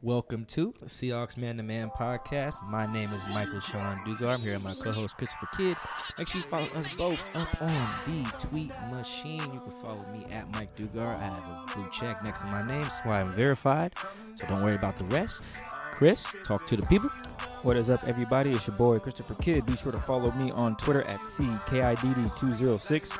Welcome to Seahawks Man to Man podcast. My name is Michael-Shawn Dugar. I'm here with my co-host Christopher Kidd. Make sure you follow us both up on the tweet machine. You can follow me at Mike Dugar. I have a blue check next to my name, so I'm verified. So don't worry about the rest. Chris, talk to the people. What is up, everybody? It's your boy Christopher Kidd. Be sure to follow me on Twitter at CKIDD206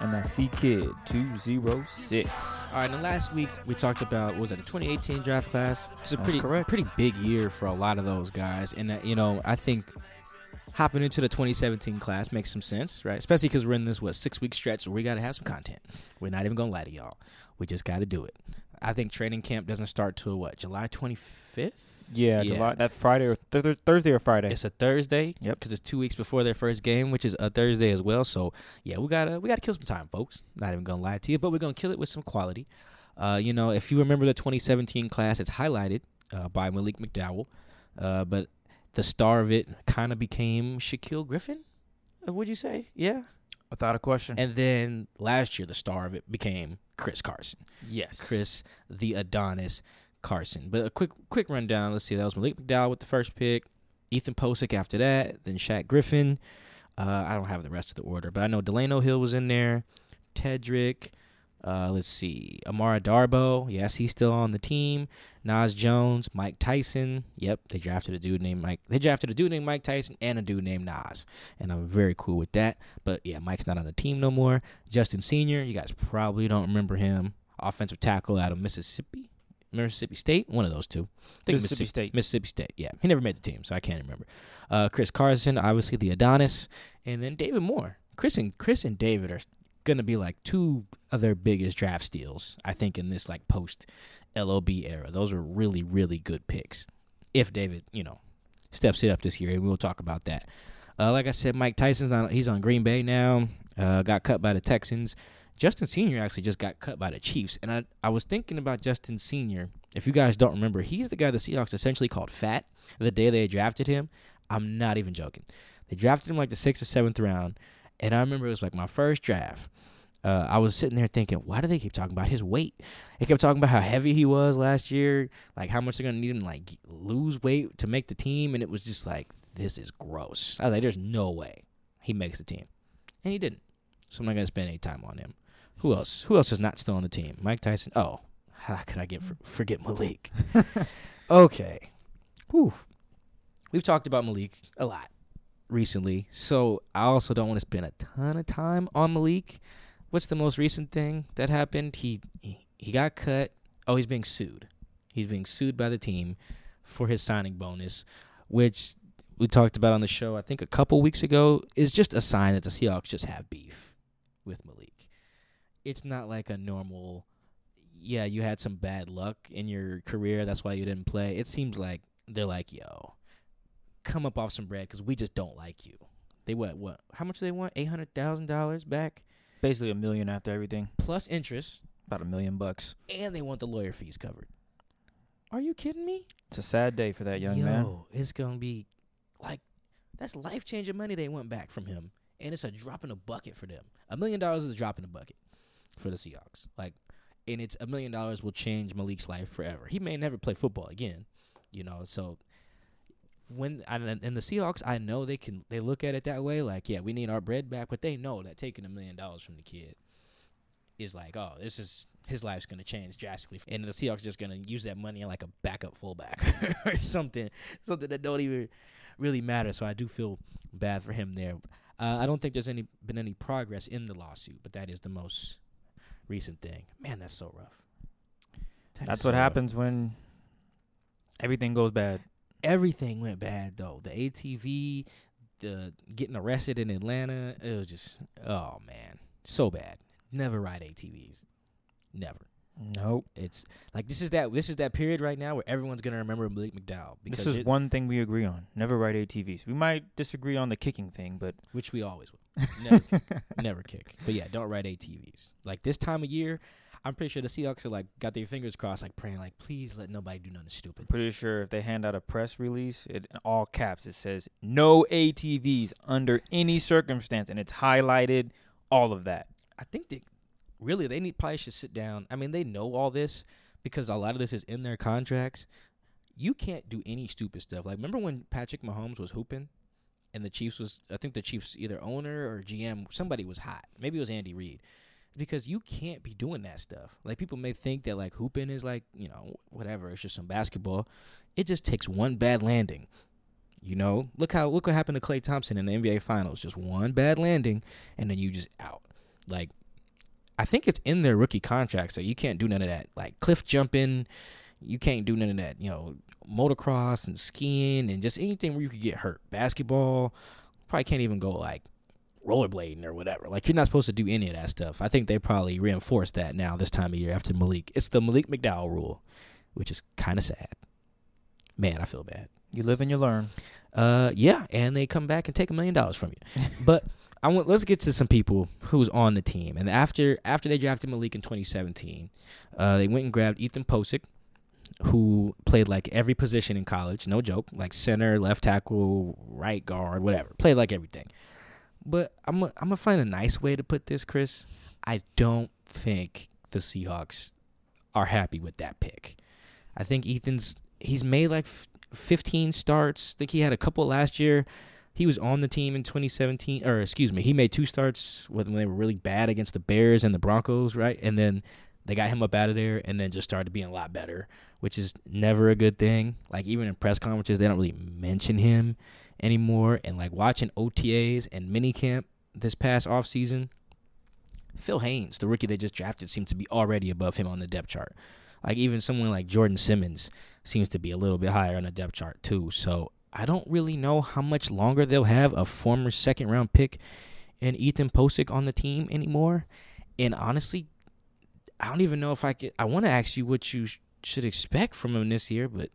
and that's CKid206. All right, and last week we talked about what was it the 2018 draft class? It's a That's pretty correct. pretty big year for a lot of those guys, and uh, you know I think hopping into the 2017 class makes some sense, right? Especially because we're in this what six week stretch where we got to have some content. We're not even gonna lie to y'all. We just got to do it. I think training camp doesn't start till what July 25th. Yeah, Yeah. July, that Friday or th- th- Thursday or Friday. It's a Thursday. Yep. Because it's two weeks before their first game, which is a Thursday as well. So yeah, we gotta we gotta kill some time, folks. Not even gonna lie to you, but we're gonna kill it with some quality. Uh, you know, if you remember the 2017 class, it's highlighted uh, by Malik McDowell, uh, but the star of it kind of became Shaquill Griffin. Uh, Would you say? Yeah. Without a question. And then last year, the star of it became Chris Carson. yes. Chris the Adonis Carson. But a quick quick rundown. Let's see. That was Malik McDowell with the first pick, Ethan Pocic after that, then Shaq Griffin. Uh, I don't have the rest of the order, but I know Delano Hill was in there, Tedric. Uh, let's see, Amara Darboh. Yes, he's still on the team. Naz Jones, Mike Tyson. Yep, they drafted a dude named Mike. They drafted a dude named Mike Tyson and a dude named Naz, and I'm very cool with that. But yeah, Mike's not on the team no more. Justin Senior, you guys probably don't remember him. Offensive tackle out of Mississippi, Mississippi State, one of those two. I think Mississippi State. Mississippi State. Yeah, he never made the team, so I can't remember. Uh, Chris Carson, obviously the Adonis, and then David Moore. Chris and Chris and David are gonna be like two of their biggest draft steals, I think, in this like post LOB era. Those are really really good picks. If David, you know, steps it up this year, and we'll talk about that. Uh, like I said, Mike Tyson's on. He's on Green Bay now. Uh, got cut by the Texans. Justin Senior actually just got cut by the Chiefs, and I I was thinking about Justin Senior. If you guys don't remember, he's the guy the Seahawks essentially called fat the day they drafted him. I'm not even joking. They drafted him like the sixth or seventh round, and I remember it was like my first draft. Uh, I was sitting there thinking, why do they keep talking about his weight? They kept talking about how heavy he was last year, like how much they're gonna need him to like lose weight to make the team, and it was just like this is gross. I was like, there's no way he makes the team, and he didn't. So I'm not gonna spend any time on him. Who else? Who else is not still on the team? Mike Tyson. Oh, how could I get forget Malik? okay. Whew. We've talked about Malik a lot recently, so I also don't want to spend a ton of time on Malik. What's the most recent thing that happened? He he, got cut. Oh, he's being sued. He's being sued by the team for his signing bonus, which we talked about on the show. I think a couple weeks ago is just a sign that the Seahawks just have beef with Malik. It's not like a normal. Yeah, you had some bad luck in your career. That's why you didn't play. It seems like they're like, yo, come up off some bread because we just don't like you. They what? What? How much do they want? Eight hundred thousand dollars back Basically a million after everything. plus interest, About a million bucks. and they want the lawyer fees covered. Are you kidding me? It's a sad day for that young man. Yo, man. it's gonna be like that's life changing money they want back from him, and it's a drop in a bucket for them. A million dollars is a drop in a bucket for the Seahawks. Like, and it's a million dollars will change Malik's life forever. He may never play football again, you know. So when and, and the Seahawks, I know they can they look at it that way. Like, yeah, we need our bread back, but they know that taking a million dollars from the kid is like, oh, this is his life's gonna change drastically, and the Seahawks just gonna use that money like a backup fullback or something, something that don't even really matter. So I do feel bad for him there. Uh, I don't think there's any been any progress in the lawsuit, but that is the most recent thing. Man, that's so rough. That That's so what rough. happens when everything goes bad. Everything went bad though. The ATV, the getting arrested in Atlanta, it was just oh man, so bad. Never ride ATVs. Never. Nope. It's like this is that this is that period right now where everyone's gonna remember Malik McDowell because This is it- one thing we agree on. Never ride ATVs. We might disagree on the kicking thing, but which we always will. Never, kick, never kick. But yeah, don't ride ATVs. Like this time of year, I'm pretty sure the Seahawks are like got their fingers crossed, like praying, like please let nobody do nothing stupid. pretty sure if they hand out a press release, it in all caps it says no ATVs under any circumstance, and it's highlighted. All of that. I think they really they need probably should sit down. I mean, they know all this because a lot of this is in their contracts. you can't do any stupid stuff. Like remember when Patrick Mahomes was hooping, and the Chiefs was I think the Chiefs either owner or GM somebody was hot. Maybe it was Andy Reid. Because you can't be doing that stuff. Like people may think that like hooping is like you know whatever. It's just some basketball. It just takes one bad landing. You know, look how look what happened to Klay Thompson in the NBA Finals. Just one bad landing, and then you just out. Like, I think it's in their rookie contract, so you can't do none of that. Like cliff jumping, you can't do none of that. You know, motocross and skiing and just anything where you could get hurt. Basketball, probably can't even go like rollerblading or whatever. Like you're not supposed to do any of that stuff. I think they probably reinforced that now this time of year after Malik. It's the Malik McDowell rule, which is kind of sad. Man, I feel bad. You live and you learn. Uh, yeah, and they come back and take a million dollars from you. but I want let's get to some people who's on the team. And after after they drafted Malik in 2017, uh, they went and grabbed Ethan Pocic, who played like every position in college. No joke, like center, left tackle, right guard, whatever. Played like everything. But I'm i I'm gonna find a nice way to put this, Chris. I don't think the Seahawks are happy with that pick. I think Ethan's he's made like 15 starts. I think he had a couple last year. He was on the team in 2017, or excuse me, he made two starts when they were really bad against the Bears and the Broncos, right? And then they got him up out of there, and then just started being a lot better, which is never a good thing. Like even in press conferences, they don't really mention him anymore. And like watching OTAs and minicamp this past offseason, Phil Haynes, the rookie they just drafted, seems to be already above him on the depth chart. Like even someone like Jordan Simmons seems to be a little bit higher on the depth chart too. So I don't really know how much longer they'll have a former second round pick and Ethan Pocic on the team anymore. And honestly, I don't even know if I could. I want to ask you what you sh- should expect from him this year, but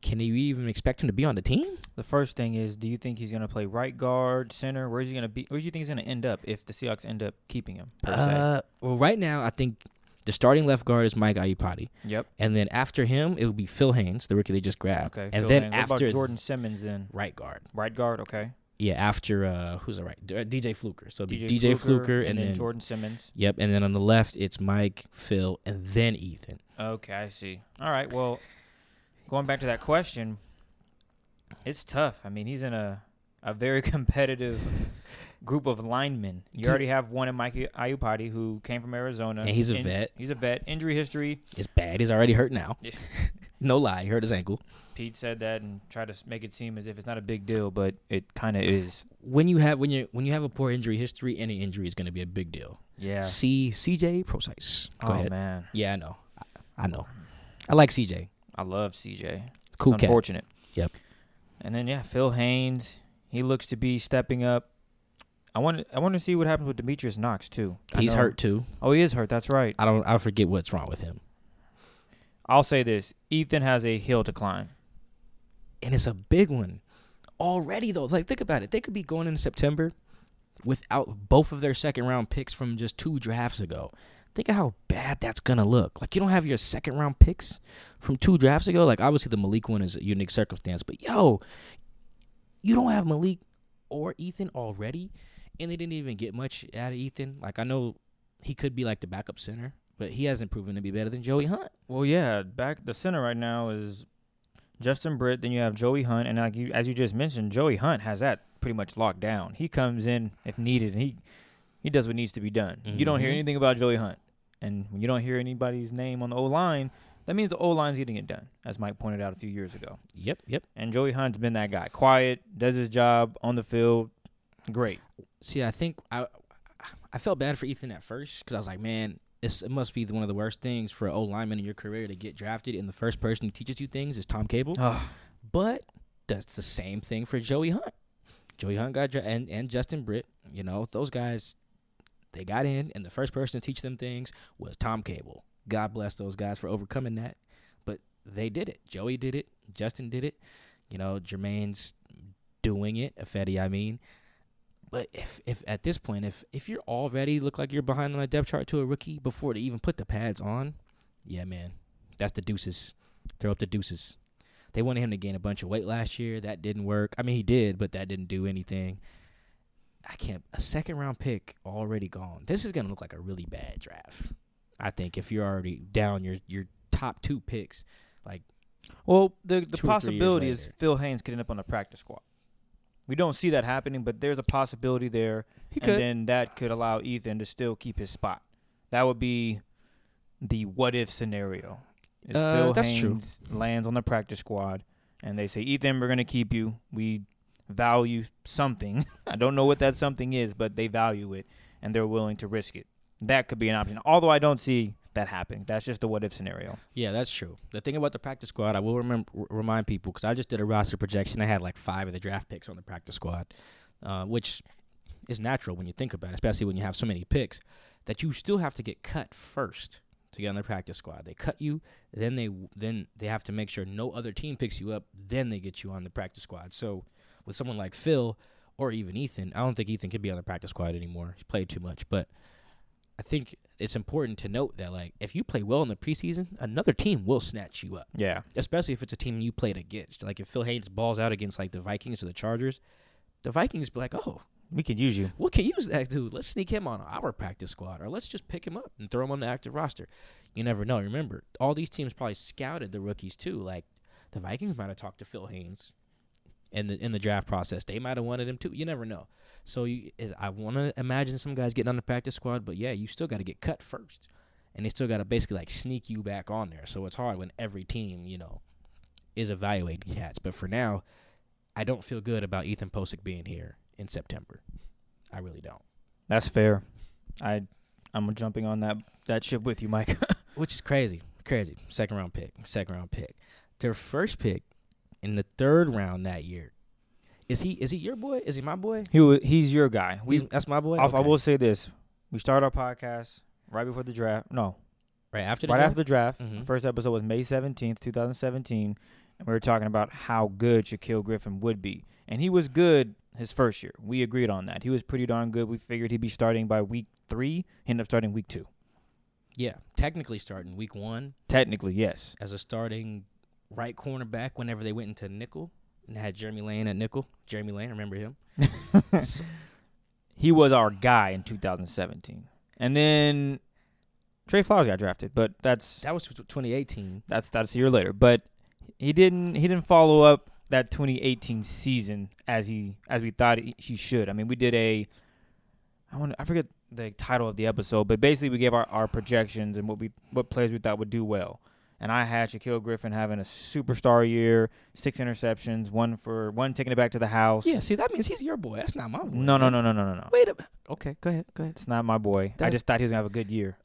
can you even expect him to be on the team? The first thing is, do you think he's going to play right guard, center? Where's he going to be? Where do you think he's going to end up if the Seahawks end up keeping him? Per se. Uh, well, right now I think the starting left guard is Mike Iupati, Yep. and then after him it will be Phil Haynes, the rookie they just grabbed, Okay. and Phil then Haynes. What after about Jordan Simmons then right guard. right guard. Okay. Yeah, after uh, who's the right uh, DJ Fluker. So DJ, DJ, Fluker, and, then Jordan Simmons. Yep, and then on the left it's Mike, Phil, and then Ethan. Okay, I see. All right. Well, going back to that question, it's tough. I mean, he's in a a very competitive group of linemen. You already have one in Mike Iupati who came from Arizona, And he's a In- vet. He's a vet. Injury history. It's bad. He's already hurt now. No lie, he hurt his ankle. Pete said that and tried to make it seem as if it's not a big deal, but it kind of is. When you have when you when you have a poor injury history, any injury is going to be a big deal. Yeah. C CJ Procise. Go oh ahead. man, Yeah, I know. I, I know. I like CJ. I love CJ. Cool it's cat. unfortunate. Yep. And then yeah, Phil Haynes. He looks to be stepping up. I want I want to see what happens with Demetrius Knox too. He's hurt too. Oh, he is hurt. That's right. I don't. I forget what's wrong with him. I'll say this: Ethan has a hill to climb. and it's a big one already though like think about it they could be going into september without both of their second round picks from just two drafts ago think of how bad that's gonna look like you don't have your second round picks from two drafts ago like obviously the malik one is a unique circumstance but yo you don't have malik or ethan already and they didn't even get much out of ethan like i know he could be like the backup center but he hasn't proven to be better than joey hunt Well, yeah, back the center right now is Justin Britt. Then you have Joey Hunt, and like you, as you just mentioned, Joey Hunt has that pretty much locked down. He comes in if needed, and he he does what needs to be done. You don't hear Mhm. anything about Joey Hunt, and when you don't hear anybody's name on the O line, that means the O line's getting it done, as Mike pointed out a few years ago. yep yep And Joey Hunt's been that guy, quiet, does his job on the field, great. See, I think I I felt bad for Ethan at first because I was like, man, it must be one of the worst things for an old lineman in your career to get drafted, and the first person who teaches you things is Tom Cable. Oh, But that's the same thing for Joey Hunt. Joey Hunt got dra- and and Justin Britt. You know, those guys, they got in, and the first person to teach them things was Tom Cable. God bless those guys for overcoming that. But they did it. Joey did it. Justin did it. You know, Jermaine's doing it. Fetty, I mean. But if if at this point, if if you're already look like you're behind on a depth chart to a rookie before they even put the pads on, yeah, man, that's the deuces. Throw up the deuces. They wanted him to gain a bunch of weight last year. That didn't work. I mean, he did, but that didn't do anything. I can't. A second round pick already gone. This is gonna look like a really bad draft. I think if you're already down your your top two picks, like Well, the the Two or three years possibility is. Phil Haynes could end up on the practice squad. We don't see that happening, but there's a possibility there, He and then that could allow Ethan to still keep his spot. That would be the what if scenario. Is Uh, Phil that's true. Haynes lands on the practice squad, and they say, Ethan, we're gonna keep you. We value something. I don't know what that something is, but they value it, and they're willing to risk it. That could be an option. Although I don't see that happening. That's just the what if scenario. Yeah, that's true. The thing about the practice squad, I will remember remind people because I just did a roster projection. I had like five of the draft picks on the practice squad, uh, which is natural when you think about it, especially when you have so many picks. That you still have to get cut first to get on the practice squad. They cut you, then they then they have to make sure no other team picks you up. Then they get you on the practice squad. So with someone like Phil or even Ethan, I don't think Ethan could be on the practice squad anymore. He's played too much, but I think it's important to note that like if you play well in the preseason, another team will snatch you up. Yeah. Especially if it's a team you played against. Like if Phil Haynes balls out against like the Vikings or the Chargers, the Vikings be like, "Oh, We could use you. we can use that dude. Let's sneak him on our practice squad, or let's just pick him up and throw him on the active roster." You never know. Remember, all these teams probably scouted the rookies too. Like the Vikings might have talked to Phil Haynes in the in the draft process. They might have wanted him too. You never know. So you, is- I want to imagine some guys getting on the practice squad, but yeah, you still got to get cut first, and they still got to basically like sneak you back on there. So it's hard when every team you know is evaluating cats. But for now, I don't feel good about Ethan Pocic being here in September. I really don't. That's fair. I I'm jumping on that that ship with you, Mike. Which is crazy, crazy. Second round pick, second round pick. Their first pick in the third round that year. Is he? Is he your boy? Is he my boy? he he's your guy. We He's, that's my boy. I, I will say this: we started our podcast right before the draft. No, right after the right draft? after the draft. Mhm. First episode was May seventeenth, two thousand seventeen, and we were talking about how good Shaquill Griffin would be, and he was good his first year. We agreed on that. He was pretty darn good. We figured he'd be starting by week three. He ended up starting week two. Yeah, technically starting week one Technically, yes. as a starting right cornerback. Whenever they went into nickel and had Jeremy Lane at nickel. Jeremy Lane, remember him? S- he was our guy in 2017, and then Trey Flowers got drafted, but that's that was 2018. that's that's a year later. But he didn't he didn't follow up that 2018 season as he as we thought he, he should. I mean, we did a I want I forget the title of the episode, but basically we gave our, our projections and what we what players we thought would do well. And I had Shaquill Griffin having a superstar year, six interceptions, one for one taking it back to the house. Yeah, see, that means he's your boy. That's not my boy. No, no, no, no, no, no, no. Wait a minute. Okay, go ahead. Go ahead. It's not my boy. I just thought he was gonna have a good year.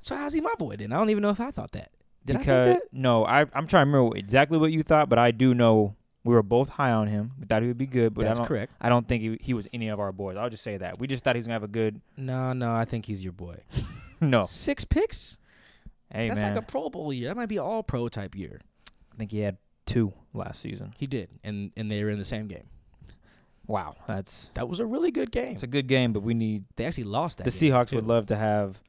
So how's he my boy then? I don't even know if I thought that. Did because I think that? no, I I'm trying to remember exactly what you thought, but I do know we were both high on him. We thought he would be good, but That's I don't correct. I don't think he he was any of our boys. I'll just say that. We just thought he was gonna have a good No, no, I think he's your boy. no. Six picks? Hey That's man, like a Pro Bowl year. That might be all pro type year. I think he had two last season. He did, and and they were in the same game. Wow, that's That was a really good game. it's a good game, but we need They actually lost that. the game, Seahawks too. would love to have.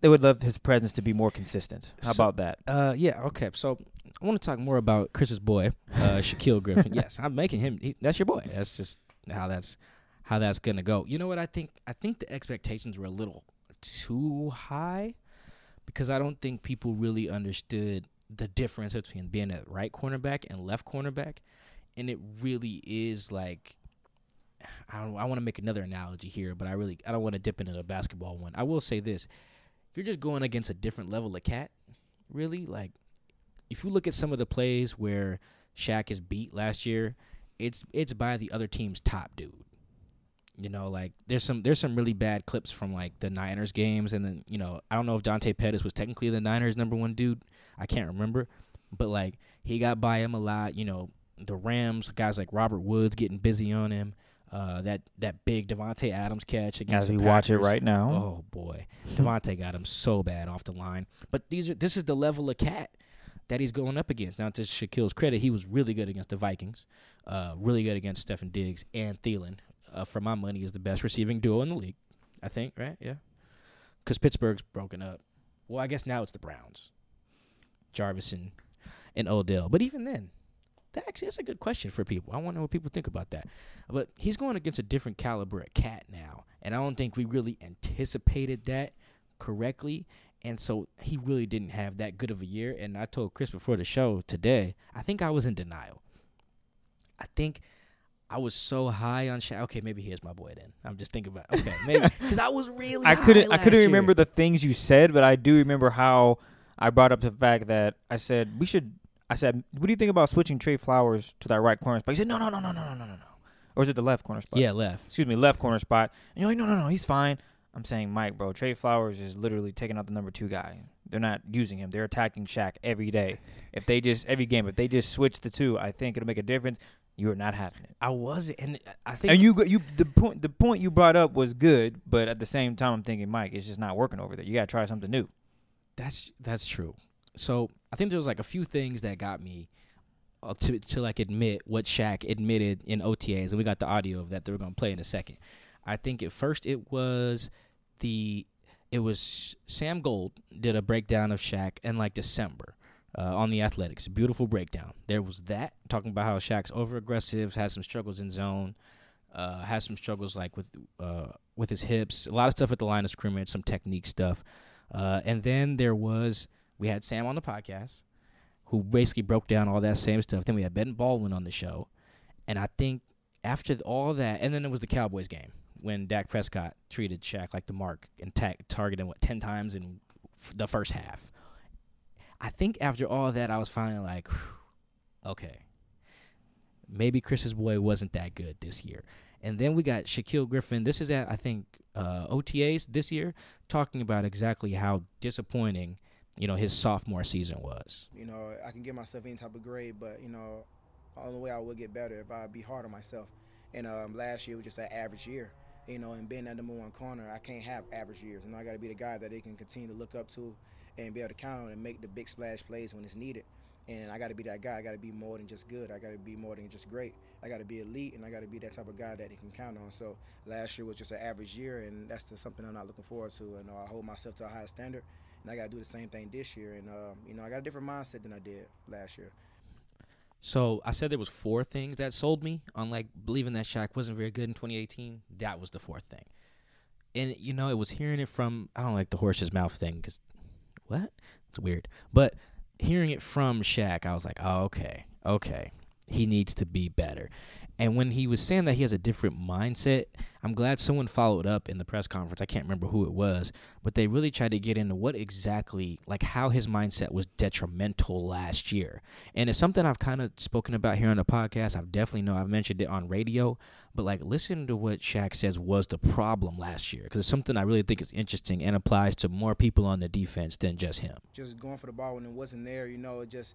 They would love his presence to be more consistent. How So- about that? Uh, yeah, okay. So I want to talk more about Chris's boy, uh, Shaquill Griffin. yes, I'm making him. He, that's your boy. That's just how that's how that's gonna go. You know what? I think I think the expectations were a little too high because I don't think people really understood the difference between being a right cornerback and left cornerback, and it really is like. I don't. I want to make another analogy here, but I really I don't want to dip into the basketball one. I will say this: you're just going against a different level of cat. Really, like if you look at some of the plays where Shaq is beat last year, it's it's by the other team's top dude. You know, like there's some there's some really bad clips from like the Niners games, and then you know I don't know if Dante Pettis was technically the Niners number one dude. I can't remember, but like he got by him a lot. You know, the Rams guys like Robert Woods getting busy on him. Uh, that that big Davante Adams catch against As we the watch it right now, Oh boy, Davante got him so bad off the line. But these are this is the level of cat that he's going up against. Now, to Shaquill's credit, he was really good against the Vikings, uh, really good against Stefon Diggs and Thielen. Uh, for my money, is the best receiving duo in the league. I think, right? Yeah, because Pittsburgh's broken up. Well, I guess now it's the Browns, Jarvis and, and Odell. But even then, that actually that's a good question for people. I want to know what people think about that. But he's going against a different caliber of cat now, and I don't think we really anticipated that correctly. And so he really didn't have that good of a year. And I told Chris before the show today, I think I was in denial. I think I was so high on Shaq. Okay, maybe he is my boy then. I'm just thinking about okay, maybe because I was really. I couldn't. I couldn't year. remember the things you said, but I do remember how I brought up the fact that I said we should. I said, "What do you think about switching Trey Flowers to that right corner spot?" He said, "No, no, no, no, no, no, no, no." Or is it the left corner spot? Yeah, left. Excuse me, left corner spot. And you're like, "No, no, no, he's fine." I'm saying, Mike, bro, Trey Flowers is literally taking out the number two guy. They're not using him. They're attacking Shaq every day. If they just every game, if they just switch the two, I think it'll make a difference. You are not having it. I wasn't, and I think And you you the point the point you brought up was good, but at the same time, I'm thinking, Mike, it's just not working over there. You got to try something new. That's that's true. So I think there was like a few things that got me uh, to to like admit what Shaq admitted in OTAs, and we got the audio of that that we're gonna play in a second. I think at first it was the it was Sam Gold did a breakdown of Shaq in like December. Uh, on the Athletics, beautiful breakdown. There was that talking about how Shaq's over aggressive, has some struggles in zone, uh, has some struggles like with uh, with his hips, a lot of stuff at the line of scrimmage, some technique stuff. Uh, and then there was we had Sam on the podcast, who basically broke down all that same stuff. Then we had Ben Baldwin on the show, and I think after all that, and then it was the Cowboys game when Dak Prescott treated Shaq like the mark and ta- targeted him what ten times in the first half. I think after all that, I was finally like, okay, maybe Chris's boy wasn't that good this year. And then we got Shaquill Griffin. This is at I think uh, OTAs this year, talking about exactly how disappointing you know his sophomore season was. You know, I can give myself any type of grade, but you know, only way I would get better if I be hard on myself. And um, last year was just an average year. You know, and being that number one corner, I can't have average years. You know, I got to be the guy that they can continue to look up to and be able to count on and make the big splash plays when it's needed. And I got to be that guy. I got to be more than just good. I got to be more than just great. I got to be elite, and I got to be that type of guy that they can count on. So last year was just an average year, and that's just something I'm not looking forward to. And uh, I hold myself to a higher standard, and I got to do the same thing this year. And um, you know, I got a different mindset than I did last year. So I said there was four things that sold me on like believing that Shaq wasn't very good in 2018. That was the fourth thing, and you know it was hearing it from I don't like the horse's mouth thing because what? It's weird, but hearing it from Shaq, I was like, oh okay, okay, he needs to be better. And when he was saying that he has a different mindset, I'm glad someone followed up in the press conference. I can't remember who it was, but they really tried to get into what exactly, like how his mindset was detrimental last year. And it's something I've kind of spoken about here on the podcast. I've definitely know I've mentioned it on radio, but like listen to what Shaq says was the problem last year because it's something I really think is interesting and applies to more people on the defense than just him. Just going for the ball when it wasn't there, you know, it just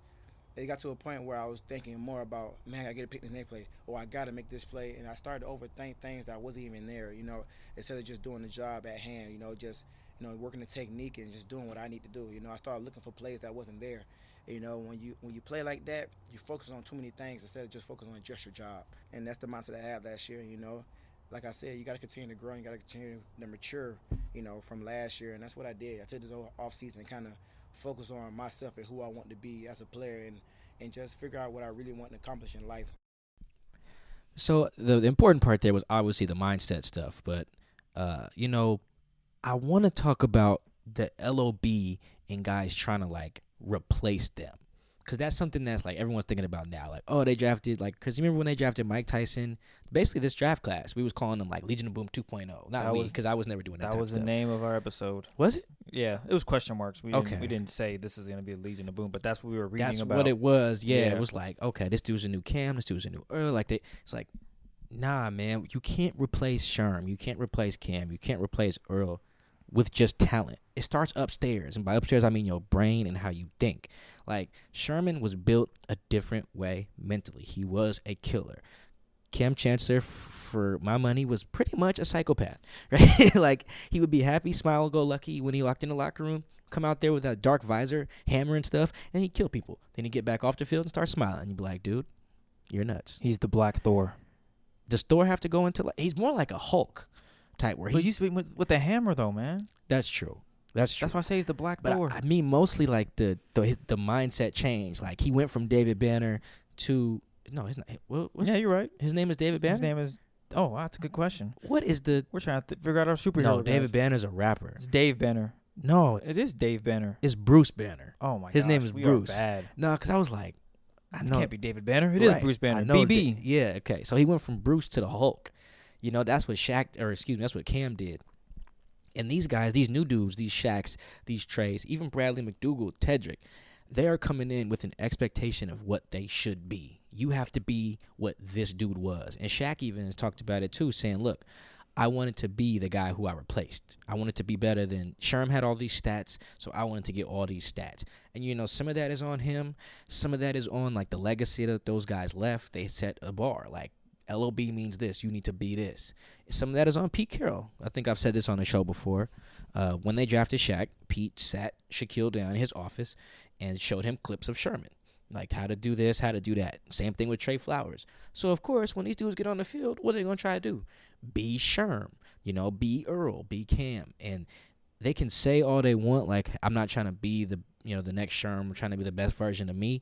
it got to a point where I was thinking more about, man, I gotta pick this next play, or I gotta make this play, and I started to overthink things that wasn't even there, you know, instead of just doing the job at hand, you know, just you know working the technique and just doing what I need to do. You know, I started looking for plays that wasn't there. You know, when you when you play like that, you focus on too many things instead of just focusing on just your job, and that's the mindset I had last year. You know, like I said, you got to continue to grow. You got to continue to mature. You know, from last year, and that's what I did. I took this whole off season and kind of focus on myself and who I want to be as a player, and and just figure out what I really want to accomplish in life. So the, the important part there was obviously the mindset stuff, but uh, you know, I want to talk about the LOB and guys trying to like replace them. Cause that's something that's like everyone's thinking about now. Like, oh, they drafted like, cause you remember when they drafted Mike Tyson? Basically, this draft class, we was calling them like Legion of Boom 2.0. Not That was- because I was never doing that. That was the stuff. name of our episode. Was it? Yeah, it was question marks. We Okay. didn't, we didn't say this is gonna be a Legion of Boom, but that's what we were reading That's about. what it was. Yeah, Yeah. it was like, okay, this dude's a new Kam, this dude's a new Earl. Like they, it's like, nah, man, you can't replace Sherm, you can't replace Kam, you can't replace Earl with just talent. It starts upstairs, and by upstairs I mean your brain and how you think. Like Sherman was built a different way mentally. He was a killer. Kam Chancellor, f- for my money, was pretty much a psychopath, right? like he would be happy, smile, go lucky when he locked in the locker room. Come out there with a dark visor, hammer and stuff, and he'd kill people. Then he'd get back off the field and start smiling. You'd be like, dude, you're nuts. He's the Black Thor. Does Thor have to go into like he's more like a Hulk type where But he? you speak with, with the hammer though, man. that's true. That's true. That's why I say he's the Black But Thor. I, I mean, mostly like the, the the mindset change. Like he went from David Banner to no, he's not. What, what's yeah, you're right. his name is David Banner. His name is. Oh, wow, that's a good question. what is the? We're trying to th- figure out our superhero. No, David Banner is a rapper. It's Dave Banner. No, It is Dave Banner. it's Bruce Banner. Oh my His name is Bruce. Bad. No, because I was like, It can't be David Banner. It is Right. Bruce Banner. know BB. that- yeah, okay. So he went from Bruce to the Hulk. You know, that's what Shaq, or excuse me, that's what Kam did. And these guys, these new dudes, these Shaqs, these Treys, even Bradley McDougald, Tedric, they are coming in with an expectation of what they should be. You have to be what this dude was. And Shaq even has talked about it too, saying, look, I wanted to be the guy who I replaced. I wanted to be better than Sherm had all these stats, so I wanted to get all these stats. And you know, some of that is on him, some of that is on like the legacy that those guys left. They set a bar. Like LOB means this, you need to be this. Some of that is on Pete Carroll. I think I've said this on the show before. Uh, when they drafted Shaq, Pete sat Shaquill down in his office and showed him clips of Sherman. Like how to do this, how to do that. Same thing with Trey Flowers. So of course, when these dudes get on the field, what are they gonna try to do? Be Sherm, you know, be Earl, be Kam, and they can say all they want. Like I'm not trying to be the you know the next Sherm, I'm trying to be the best version of me,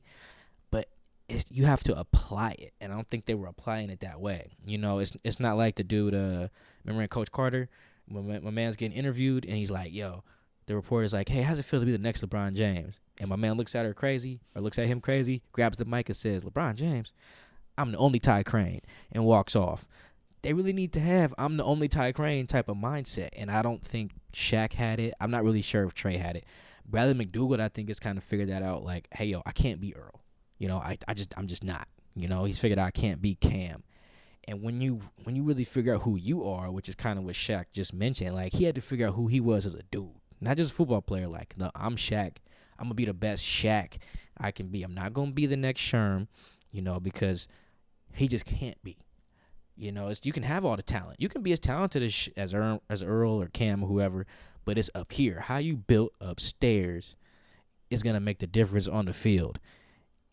it's you have to apply it, and I don't think they were applying it that way. You know, it's it's not like the dude. Uh, remember Coach Carter, my, my man's getting interviewed, and he's like, "Yo," the reporter's like, "Hey, how's it feel to be the next LeBron James?" And my man looks at her crazy, or looks at him crazy, grabs the mic and says, "LeBron James, I'm the only Ty Crane," and walks off. They really need to have "I'm the only Ty Crane" type of mindset, and I don't think Shaq had it. I'm not really sure if Trey had it. Bradley McDougald, I think, has kind of figured that out. Like, hey, yo, I can't be Earl. You know, I, I just, I'm just not. You know, he's figured out I can't be Kam. And when you, when you really figure out who you are, which is kind of what Shaq just mentioned, like he had to figure out who he was as a dude, not just a football player. Like, no, I'm Shaq. I'm gonna be the best Shaq I can be. I'm not gonna be the next Sherm, you know, because he just can't be. You know, you can have all the talent. You can be as talented as as Earl, as Earl or Kam or whoever, but it's up here. How you built upstairs is gonna make the difference on the field.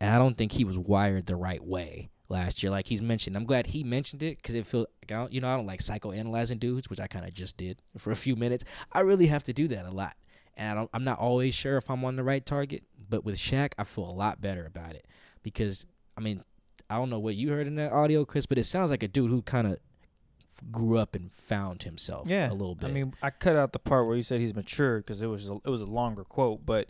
And I don't think he was wired the right way last year. Like he's mentioned, I'm glad he mentioned it because it feels, like I don't, you know, I don't like psychoanalyzing dudes, which I kind of just did for a few minutes. I really have to do that a lot, and I don't, I'm not always sure if I'm on the right target. But with Shaq, I feel a lot better about it because I mean, I don't know what you heard in that audio, Chris, but it sounds like a dude who kind of grew up and found himself Yeah, a little bit. I mean, I cut out the part where he said he's matured because it was a, it was a longer quote, but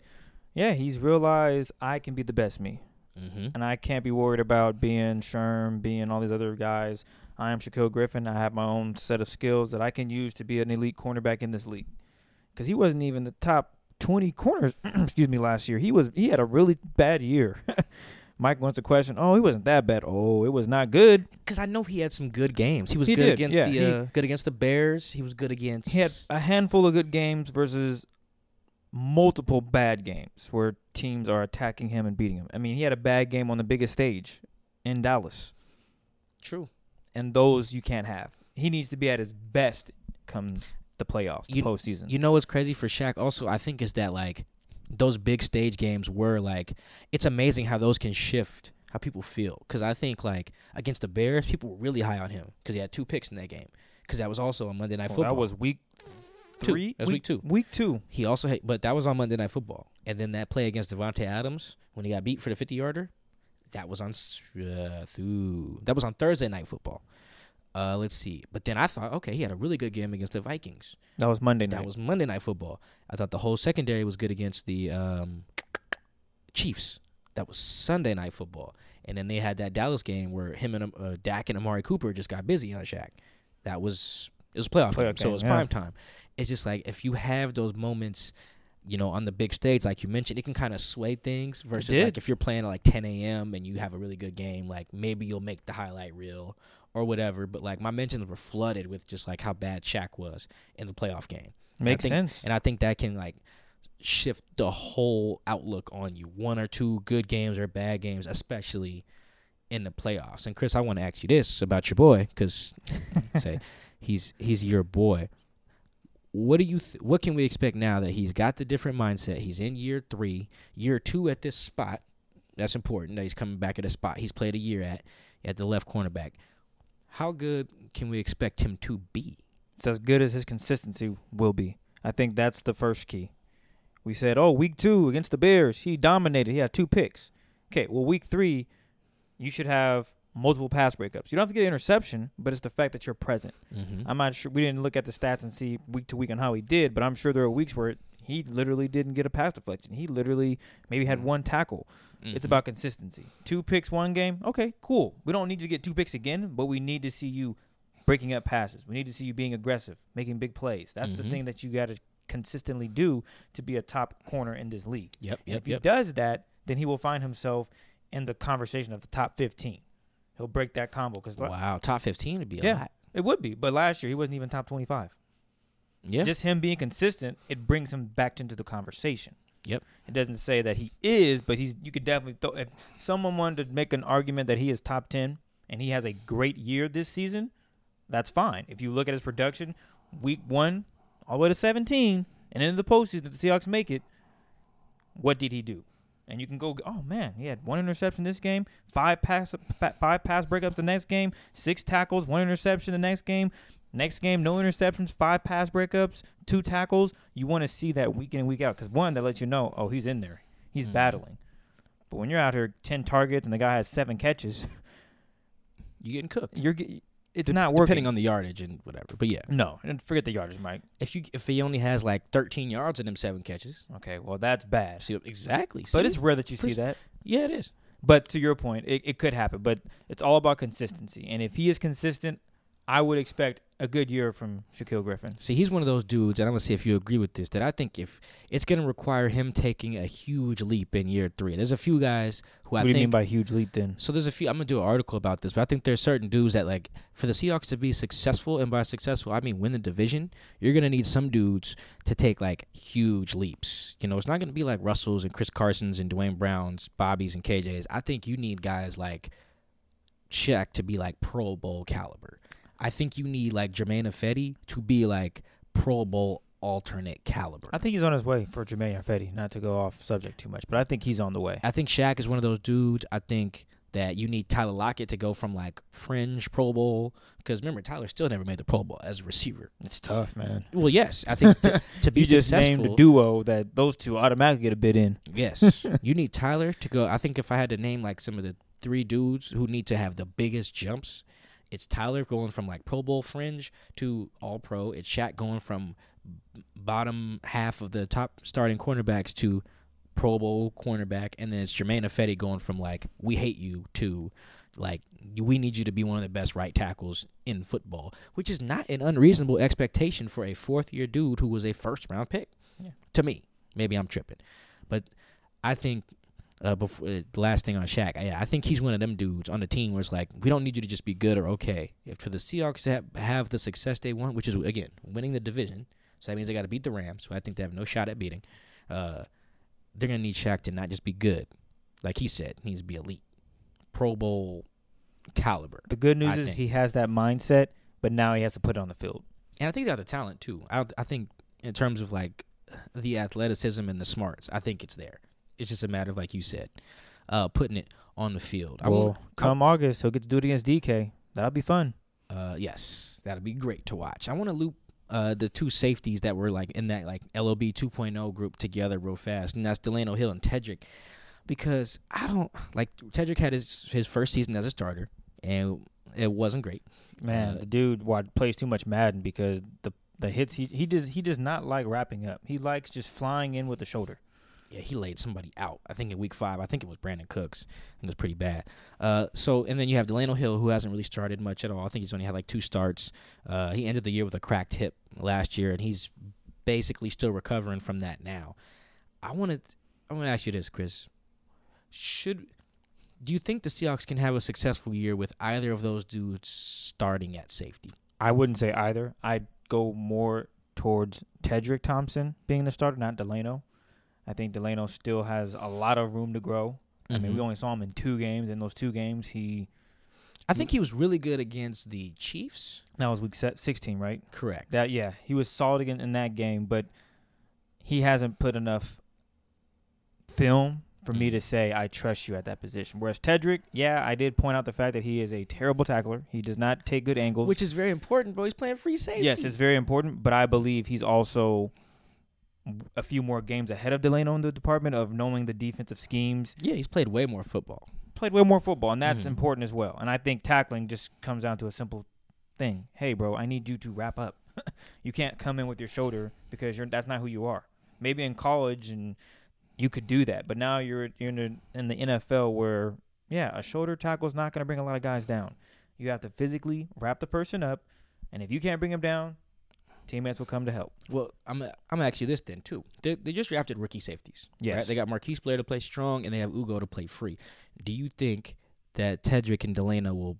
yeah, he's realized I can be the best me, mm-hmm. and I can't be worried about being Sherm, being all these other guys. I am Shaquill Griffin. I have my own set of skills that I can use to be an elite cornerback in this league. Because he wasn't even the top twenty corners, excuse me, last year. He was he had a really bad year. Mike wants to question. Oh, he wasn't that bad. Oh, it was not good. because I know he had some good games. He was He good did, against yeah, the he- uh, good against the Bears. He was good against. He had a handful of good games versus multiple bad games where teams are attacking him and beating him. I mean, he had a bad game on the biggest stage in Dallas, True. and those you can't have. He needs to be at his best come the playoffs, the You- postseason. You know what's crazy for Shaq? Also, I think is that like those big stage games were like it's amazing how those can shift how people feel. Because I think like against the Bears, people were really high on him because he had two picks in that game. Because that was also a Monday Night oh, Well, Football. that was week Two. three. That was week two. Week two. He also had, but that was on Monday Night Football. And then that play against Davante Adams when he got beat for the 50 yarder, that was on uh, through that was on Thursday Night Football. Uh, let's see. But then I thought, okay, he had a really good game against the Vikings. That was Monday night. That was Monday Night Football. I thought the whole secondary was good against the um, Chiefs. That was Sunday Night Football. And then they had that Dallas game where him and uh, Dak and Amari Cooper just got busy on Shaq. That was it was a playoff, game, Playoff so game, it was yeah. prime time. It's just like if you have those moments, you know, on the big stage, like you mentioned, it can kind of sway things. Versus like if you're playing at like 10 a.m. and you have a really good game, like maybe you'll make the highlight reel or whatever. But like my mentions were flooded with just like how bad Shaq was in the playoff game. And Makes think- sense. And I think that can like shift the whole outlook on you. One or two good games or bad games, especially in the playoffs. And Chris, I want to ask you this about your boy because say he's he's your boy. What do you th- what can we expect now that he's got the different mindset? He's in year 3, year 2 at this spot. That's important that he's coming back at a spot he's played a year at at the left cornerback. How good can we expect him to be? It's as good as his consistency will be. I think that's the first key. We said, oh, week two against the Bears, he dominated. He had two picks. Okay, well, week three, you should have multiple pass breakups. You don't have to get an interception, but it's the fact that you're present. Mm-hmm. I'm not sure. We didn't look at the stats and see week to week on how he did, but I'm sure there are weeks where He literally didn't get a pass deflection. He literally maybe had Mm. one tackle. It's Mhm. about consistency. Two picks one game. Okay, cool. We don't need to get two picks again, but we need to see you breaking up passes. We need to see you being aggressive, making big plays. That's the Mhm. thing that you got to consistently do to be a top corner in this league. Yep, yep, if he yep. does that, then he will find himself in the conversation of the top 15. He'll break that combo because Wow, top fifteen would be a Yeah. lot. it would be. But last year he wasn't even top 25. Yeah, Just him being consistent, it brings him back into the conversation. Yep. It doesn't say that he is, but he's. You could definitely. Th- if someone wanted to make an argument that he is top 10 and he has a great year this season, that's fine. If you look at his production, week one all the way to 17, and into the postseason, the Seahawks make it, what did he do? And you can go, oh man, he had one interception this game, five pass, five pass breakups the next game, six tackles, one interception the next game. Next game, no interceptions, five pass breakups, two tackles. You want to see that week in and week out because one, that lets you know, oh, he's in there, he's Mhm. battling. But when you're out here ten targets and the guy has seven catches, you're getting cooked. you're ge- it's not working. depending on the yardage and whatever. But yeah, no, and forget the yardage, Mike. if you if he only has like thirteen yards in them seven catches, Okay, well that's bad. see exactly. But it's rare that you see that. yeah, it is. But to your point, it, it could happen. But it's all about consistency. And if he is consistent, I would expect a good year from Shaquill Griffin. See, he's one of those dudes, and I'm gonna see if you agree with this. That I think if it's gonna require him taking a huge leap in year three. There's a few guys who I what do you think mean by huge leap then? So there's a few. I'm gonna do an article about this, but I think there's certain dudes that like for the Seahawks to be successful, and by successful I mean win the division. You're gonna need some dudes to take like huge leaps. You know, it's not gonna be like Russells and Chris Carsons and Duane Browns, Bobby's and KJs. I think you need guys like Shaq to be like Pro Bowl caliber. I think you need like Jermaine Ifedi to be like Pro Bowl alternate caliber. I think he's on his way for Jermaine Ifedi. Not to go off subject too much, but I think he's on the way. I think Shaq is one of those dudes. I think that you need Tyler Lockett to go from like fringe Pro Bowl because remember Tyler still never made the Pro Bowl as a receiver. It's tough, man. Well, yes, I think to, to be You just successful, named a duo that those two automatically get a bid in. yes, you need Tyler to go. I think if I had to name like some of the three dudes who need to have the biggest jumps, it's Tyler going from like Pro Bowl fringe to All Pro. It's Shaq going from bottom half of the top starting cornerbacks to Pro Bowl cornerback, and then it's Jermaine Ifedi going from like we hate you to like we need you to be one of the best right tackles in football, which is not an unreasonable expectation for a fourth year dude who was a first round pick. Yeah. To me, maybe I'm tripping, but I think uh, before uh, the last thing on Shaq, I, I think he's one of them dudes on the team where it's like we don't need you to just be good or okay. If for the Seahawks to have, have the success they want, which is again winning the division, so that means they got to beat the Rams, who I think they have no shot at beating. Uh, they're gonna need Shaq to not just be good, like he said, he needs to be elite, Pro Bowl caliber. The good news I is think. he has that mindset, but now he has to put it on the field. And I think he's got the talent too. I I think in terms of like the athleticism and the smarts, I think it's there. It's just a matter of like you said, uh, putting it on the field. I well, want, come August, he'll get to do it against DK. That'll be fun. uh, yes, that'll be great to watch. I want to loop uh the two safeties that were like in that like LOB 2.0 group together real fast, and that's Delano Hill and Tedric, because I don't like Tedric had his his first season as a starter, and it wasn't great. Man, Uh, the dude what plays too much Madden because the the hits he he does he does not like wrapping up. He likes just flying in with the shoulder. Yeah, he laid somebody out. I think in week five. I think it was Brandin Cooks. I think it was pretty bad. Uh, so and then you have Delano Hill, who hasn't really started much at all. I think he's only had like two starts. Uh, he ended the year with a cracked hip last year, and he's basically still recovering from that now. I want to. I want to ask you this, Chris. Should do you think the Seahawks can have a successful year with either of those dudes starting at safety? I wouldn't say either. I'd go more towards Tedric Thompson being the starter, not Delano. I think Delano still has a lot of room to grow. I mean, we only saw him in two games. In those two games, he I think he was really good against the Chiefs. that was week 16, right? Correct. That yeah, he was solid again in that game, but he hasn't put enough film for me Mhm. to say I trust you at that position. Whereas Tedric, yeah, I did point out the fact that he is a terrible tackler. He does not take good angles. Which is very important, bro. He's playing free safety. yes, it's very important, but I believe he's also a few more games ahead of Delano in the department of knowing the defensive schemes. yeah. He's played way more football. Played way more football, and that's Mhm. important as well. And I think tackling just comes down to a simple thing. Hey, bro, I need you to wrap up. you can't come in with your shoulder because you're that's not who you are. maybe in college and you could do that, but now you're you're in the, in the NFL where yeah, a shoulder tackle is not going to bring a lot of guys down. You have to physically wrap the person up, and if you can't bring them down, teammates will come to help. Well, I'm I'm gonna ask you this then too. They they just drafted rookie safeties. Yes. right? They got Marquise Blair to play strong, and they have Ugo to play free. Do you think that Tedric and Delano will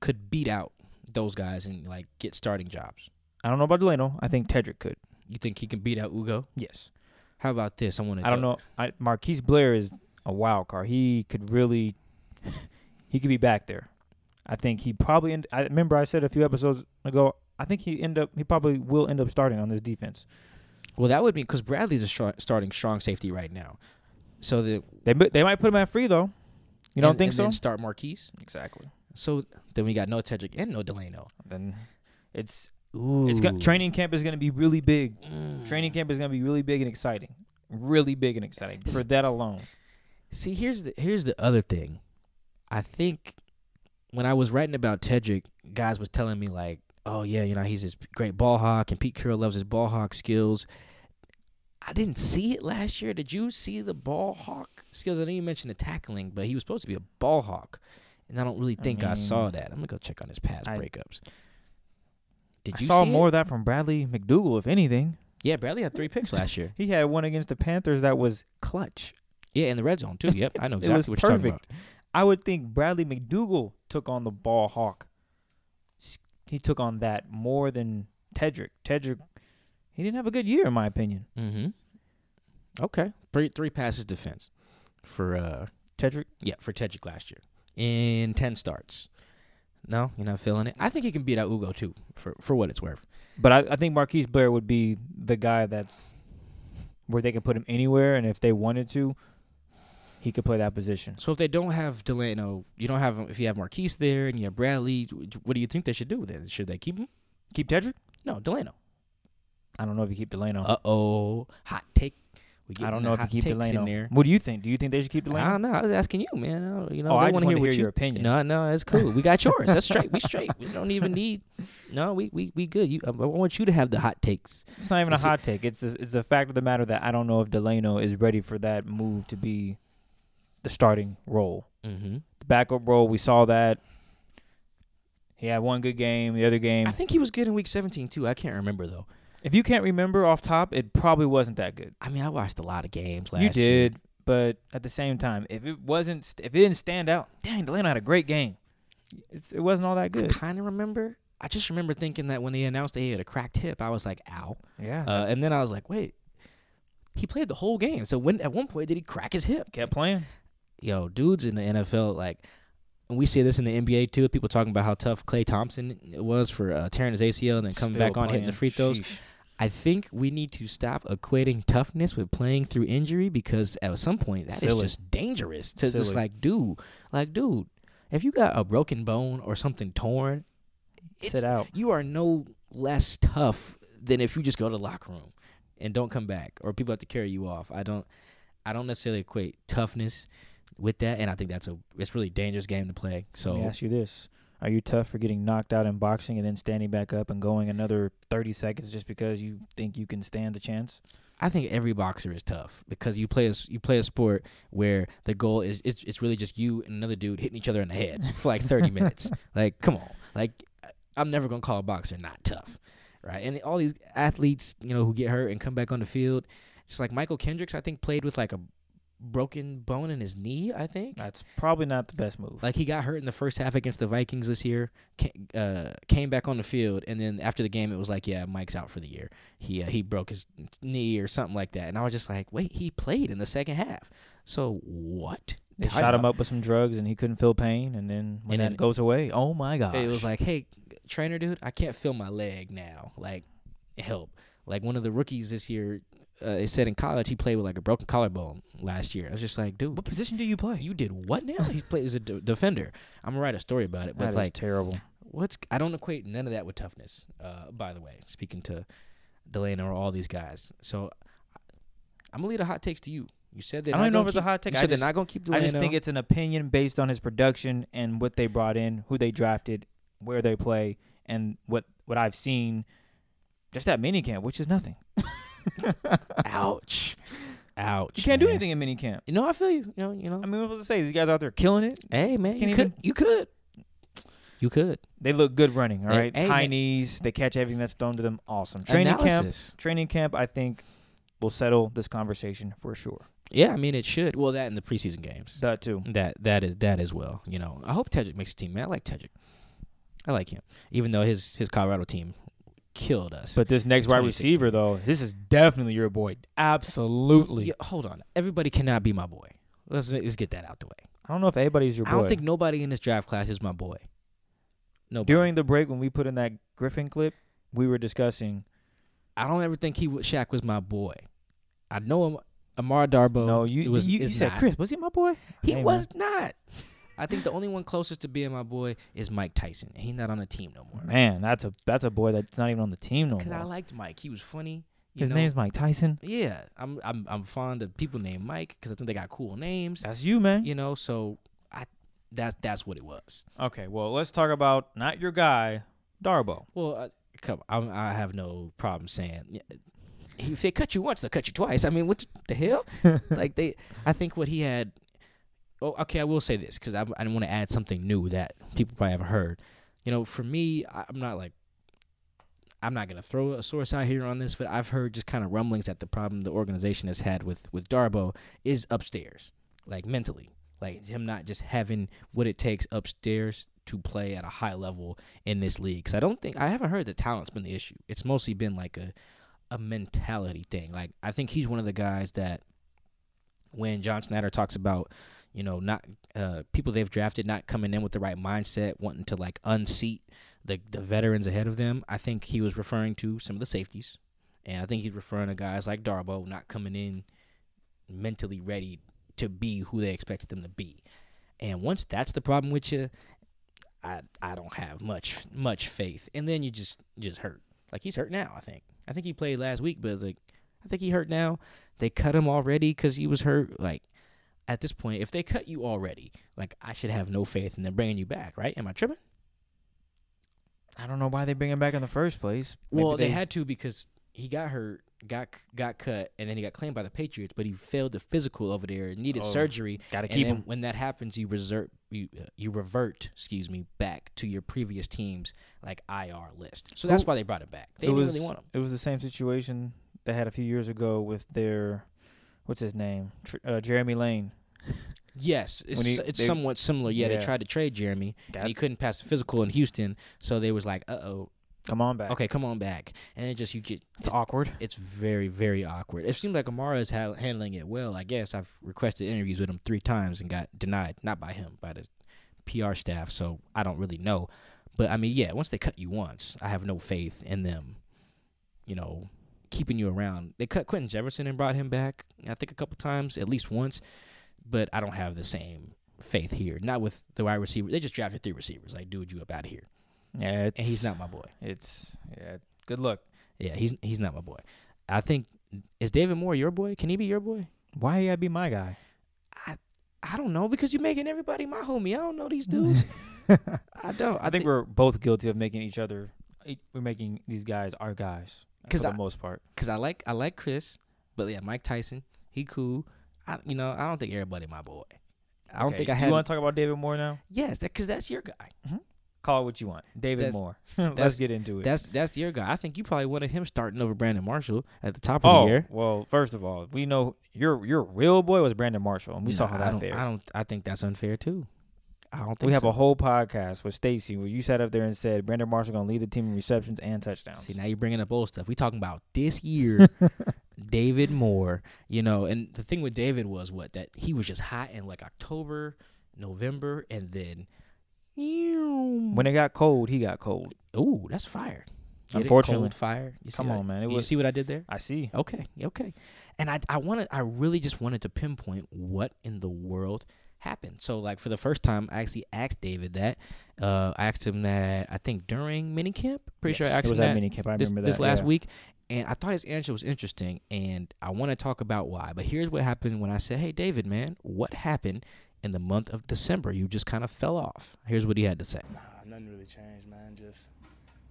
could beat out those guys and like get starting jobs? I don't know about Delano. I think Tedric could. You think he can beat out Ugo? Yes. How about this? I want to. I don't know. I, Marquise Blair is a wild card. He could really, he could be back there. I think he probably. End, I remember I said a few episodes ago. I think he end up. He probably will end up starting on this defense. Well, that would be because Bradley's a strong, starting strong safety right now. So the They they might put him at free though. You don't and- think and so? Then start Marquise. Exactly. So then we got no Tedric and no Delano. Then it's Ooh, it's go- training camp is going to be really big. Mm. Training camp is going to be really big and exciting. Really big and exciting for that alone. See, here's the here's the other thing. I think when I was writing about Tedric, guys was telling me like, "Oh yeah, you know he's this great ball hawk, and Pete Carroll loves his ball hawk skills." I didn't see it last year. Did you see the ball hawk skills? I know you mentioned the tackling, but he was supposed to be a ball hawk, and I don't really I think I, saw that. I'm gonna go check on his pass I- breakups. Did I you saw see more It? of that from Bradley McDougald, if anything. Yeah, Bradley had three picks last year. He had one against the Panthers that was clutch. Yeah, in the red zone too. Yep, I know exactly what you're talking about. perfect. I would think Bradley McDougald took on the ball hawk. He took on that more than Tedric. Tedric, he didn't have a good year, in my opinion. Mm-hmm. Okay. Three three passes defense for uh Tedric, yeah for Tedric last year in ten starts. No, you're not feeling it. I think he can beat out Ugo too for for what it's worth. but I, I think Marquise Blair would be the guy that's where they can put him anywhere, and if they wanted to, he could play that position. So if they don't have Delano, you don't have if you have Marquise there and you have Bradley, what do you think they should do then? Should they keep him? Keep Tedric? No, Delano. I don't know if you keep Delano. Uh oh, hot take. We I don't know if you keep Delano. there. What do you think? Do you think they should keep Delano? I don't know. I was asking you, man. I don't- You know, Oh, I wanna what hear you- your opinion. No, no, it's cool. We got yours. That's straight. We straight. We don't even need. No, we we we good. You, I want you to have the hot takes. It's not even a hot take. It's the, it's the fact of the matter that I don't know if Delano is ready for that move to be the starting role. Mm-hmm. The backup role, we saw that. He had one good game. The other game, I think he was good in week 17 too. I can't remember though. if you can't remember off top, it probably wasn't that good. I mean, I watched a lot of games last year. you year. did, but at the same time, if it wasn't, if it didn't stand out, dang, Delano had a great game. It's, it wasn't all that I good. kind of remember. I just remember thinking that when they announced that he had a cracked hip, I was like, "Ow!" Yeah, Uh, and then I was like, "Wait." He played the whole game. So when at one point did he crack his hip? kept playing. Yo, dudes in the NFL like and we see this in the NBA too. People talking about how tough Klay Thompson was for uh, tearing his ACL and then coming Still back on hitting the free throws. Sheesh. I think we need to stop equating toughness with playing through injury because at some point that is Silly. just dangerous. To just like, dude, like, dude, if you got a broken bone or something torn, Sit out. you are no less tough than if you just go to the locker room and don't come back or people have to carry you off. I don't, I don't necessarily equate toughness with that, and I think that's a it's really dangerous game to play. So Let me ask you this: Are you tough for getting knocked out in boxing and then standing back up and going another thirty seconds just because you think you can stand the chance? I think every boxer is tough because you play a, you play a sport where the goal is it's, it's really just you and another dude hitting each other in the head for like 30 minutes. Like, come on. Like, I'm never to call a boxer not tough. Right. And all these athletes, you know, who get hurt and come back on the field, just like Mychal Kendricks, I think played with like a broken bone in his knee, I think. That's probably not the best move. Like he got hurt in the first half against the Vikings this year, uh, came back on the field, and then after the game, it was like, yeah, Mike's out for the year. He uh, he broke his knee or something like that, and I was just like, wait, he played in the second half. So what? they shot him up with some drugs and he couldn't feel pain, and then when And that then- goes away, oh my god! It was like, hey, trainer dude, I can't feel my leg now. Like, help. Like one of the rookies this year, uh, it said in college he played with like a broken collarbone last year. I was just like, dude, what position do you play? you did what now? he played as a d- defender. I'm gonna write a story about it, but That like. terrible. what's I don't equate none of that with toughness. Uh, by the way, speaking to Delano or all these guys, so I'm gonna leave the hot takes to you. You said that I don't even know if it's a hot take. You I said just, they're not gonna keep I just think it's an opinion based on his production and what they brought in, who they drafted, where they play, and what what I've seen just at minicamp, which is nothing. Ouch. Ouch. You can't do man. anything in mini camp. You know, I feel you. You know, you know. I mean, what was I say? These guys out there killing it. hey, man, you could. You could. You could. They look good running. All Hey, right, hey, high man. knees. They catch everything that's thrown to them. Awesome. Training camp. Training camp. I think will settle this conversation for sure. Yeah, I mean it should. Well, that in the preseason games. That too. That that is that as well. You know, I hope Tedric makes a team. Man, I like Tedric. I like him, even though his his Colorado team killed us. But this next wide receiver, though, this is definitely your boy. Absolutely. Yeah, hold on, everybody cannot be my boy. Let's let's get that out the way. I don't know if anybody's your boy. I don't think nobody in this draft class is my boy. No, During the break when we put in that Griffin clip, we were discussing. I don't ever think he was, Shaq was my boy. I know him. Amara Darboh. no, you was, you, you said. Chris. Was he my boy? He Hey, man. was not. I think the only one closest to being my boy is Mike Tyson. He's not on the team no more. Man, that's a that's a boy that's not even on the team no more. Because I liked Mike. He was funny. His know? name's Mike Tyson. Yeah, I'm I'm I'm fond of people named Mike because I think they got cool names. That's you, man. You know, so I that's that's what it was. Okay, well, let's talk about not your guy, Darboh. Well, uh, come, I'm, I have no problem saying if they cut you once, they'll cut you twice. I mean, what the hell? like they, I think what he had. Oh, okay. I will say this because I I want to add something new that people probably haven't heard. You know, for me, I- I'm not like. I'm not gonna throw a source out here on this, but I've heard just kind of rumblings that the problem the organization has had with with Darboh is upstairs, like mentally, like him not just having what it takes upstairs to play at a high level in this league. Because I don't think I haven't heard the talent's been the issue. It's mostly been like a a mentality thing. Like I think he's one of the guys that when John Schneider talks about, you know, not uh, people they've drafted not coming in with the right mindset, wanting to like unseat the the veterans ahead of them. I think he was referring to some of the safeties, and I think he's referring to guys like Darboh not coming in mentally ready to be who they expected them to be. And once that's the problem with you, I I don't have much much faith. And then you just you just hurt. Like he's hurt now. I think. I think he played last week, but it's like I think he hurt now. They cut him already because he was hurt. Like at this point, if they cut you already, like I should have no faith in them bringing you back, right? Am I tripping? I don't know why they bring him back in the first place. Maybe well, they, had to because he got hurt, got got cut, and then he got claimed by the Patriots. But he failed the physical over there, needed Oh, surgery. got to keep him. when that happens, you resort you uh, you revert, excuse me, back to your previous team's like IR list. So that's why they brought it back. They it didn't was really want him. it was the same situation they had a few years ago with their what's his name, Tr- uh, Jeremy Lane. Yes, it's he- it's they- somewhat similar. Yeah, Yeah. they tried to trade Jeremy, Got- and he couldn't pass the physical in Houston. So they was like, uh oh, Come on back. okay, come on back, and it just you get it's awkward. it's very very awkward. It seems like Amara is ha- handling it well. I guess I've requested interviews with him three times and got denied, not by him, by the PR staff. So I don't really know. But I mean, yeah, once they cut you once, I have no faith in them. You know, keeping you around. They cut Quinton Jefferson and brought him back. I think a couple times, at least once. But I don't have the same faith here. Not with the wide receiver. They just drafted three receivers. Like, dude, you up out of here. Yeah, it's, And he's not my boy. It's yeah. Good luck. Yeah, he's he's not my boy. I think is David Moore your boy? Can he be your boy? Why you gotta be my guy? I I don't know because you're making everybody my homie. I don't know these dudes. I don't. I think we're both guilty of making each other. We're making these guys our guys for 'Cause the I- most part. because I like I like Chris, but yeah, Mike Tyson, he cool. I you know I don't think everybody my boy. I don't Okay, think I have. You want to talk about David Moore now? yes, that because that's your guy. Mm-hmm. Call it what you want. David That's- Moore. that's- Let's get into it. That's that's your guy. I think you probably wanted him starting over Brandon Marshall at the top of oh the year. well, first of all, we know your your real boy was Brandon Marshall, and we saw how I that fared. I don't. I think that's unfair too. I don't think we have so. a whole podcast with Stacy where you sat up there and said Brandon Marshall gonna lead the team in receptions and touchdowns. See now you're bringing up old stuff. We talking about this year, David Moore. You know, and the thing with David was what that he was just hot in like October, November, and then, when it got cold, he got cold. ooh, that's fire. Get? Unfortunately. Cold fire. You see Come that? on, man. It you was. see what I did there? I see. Okay, okay. And I I wanted I really just wanted to pinpoint what in the world happened. So like for the first time I actually asked David that. Uh I asked him that I think during minicamp. Pretty sure I Yes, asked it was him at that mini camp. I this, remember that, this last yeah. week. And I thought his answer was interesting and I want to talk about why. But here's what happened when I said, Hey David, man, what happened in the month of December? You just kind of fell off. Here's what he had to say. Nah, nothing really changed, man. Just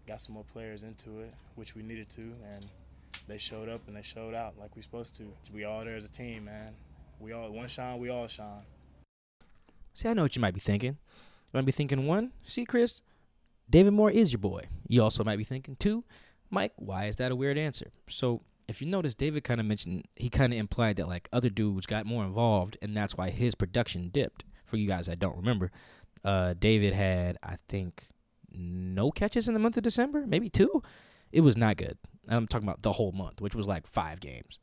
got some more players into it, which we needed to, and they showed up and they showed out like we're supposed to. We all there as a team, man. We all one shine, we all shine. See, I know what you might be thinking. You might be thinking one, see, Chris, David Moore is your boy. You also might be thinking two, Mike, why is that a weird answer? So if you notice, David kind of mentioned he kind of implied that like other dudes got more involved, and that's why his production dipped. For you guys that don't remember, uh, David had I think no catches in the month of December, maybe two. It was not good. I'm talking about the whole month, which was like five games.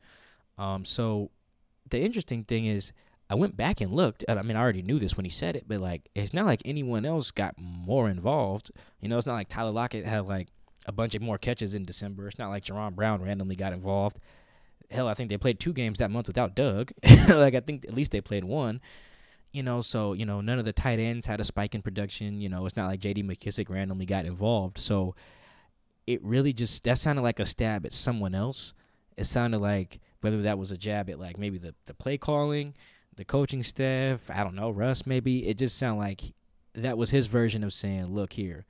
Um, so the interesting thing is I went back and looked. I mean, I already knew this when he said it, but like, it's not like anyone else got more involved. You know, it's not like Tyler Lockett had like a bunch of more catches in December. It's not like Jaron Brown randomly got involved. Hell, I think they played two games that month without Doug. like, I think at least they played one. You know, so you know, none of the tight ends had a spike in production. You know, it's not like J.D. McKissic randomly got involved. So it really just that sounded like a stab at someone else. It sounded like whether that was a jab at like maybe the the play calling the coaching staff, I don't know, Russ maybe. It just sounded like that was his version of saying, "Look here,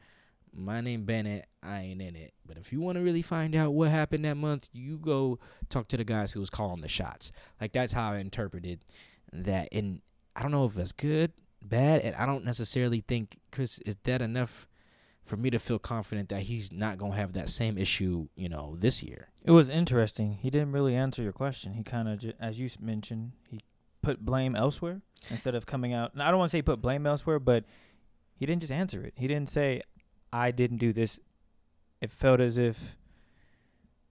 my name Bennett, I ain't in it. But if you want to really find out what happened that month, you go talk to the guys who was calling the shots." Like that's how I interpreted that. And I don't know if that's good, bad, and I don't necessarily think Chris is that enough for me to feel confident that he's not gonna have that same issue, you know, this year. It was interesting. He didn't really answer your question. He kind of, as you mentioned, he put blame elsewhere instead of coming out. And I don't want to say put blame elsewhere, but he didn't just answer it. He didn't say, I didn't do this. It felt as if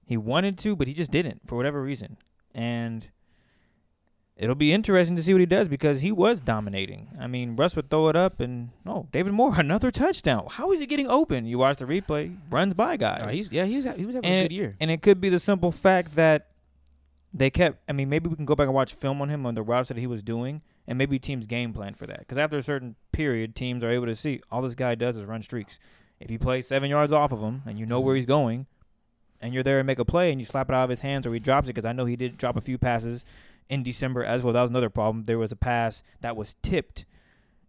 he wanted to, but he just didn't for whatever reason. And it'll be interesting to see what he does because he was dominating. I mean, Russ would throw it up and oh, David Moore another touchdown. How is he getting open? You watch the replay, runs by oh, guys. Oh, he's yeah, he was he was having and a good year. And it could be the simple fact that they kept. I mean, maybe we can go back and watch film on him on the routes that he was doing, and maybe teams game plan for that. Because after a certain period, teams are able to see all this guy does is run streaks. If you play seven yards off of him and you know where mm-hmm. he's going, and you're there and make a play and you slap it out of his hands or he drops it, because I know he did drop a few passes in December as well. That was another problem. There was a pass that was tipped.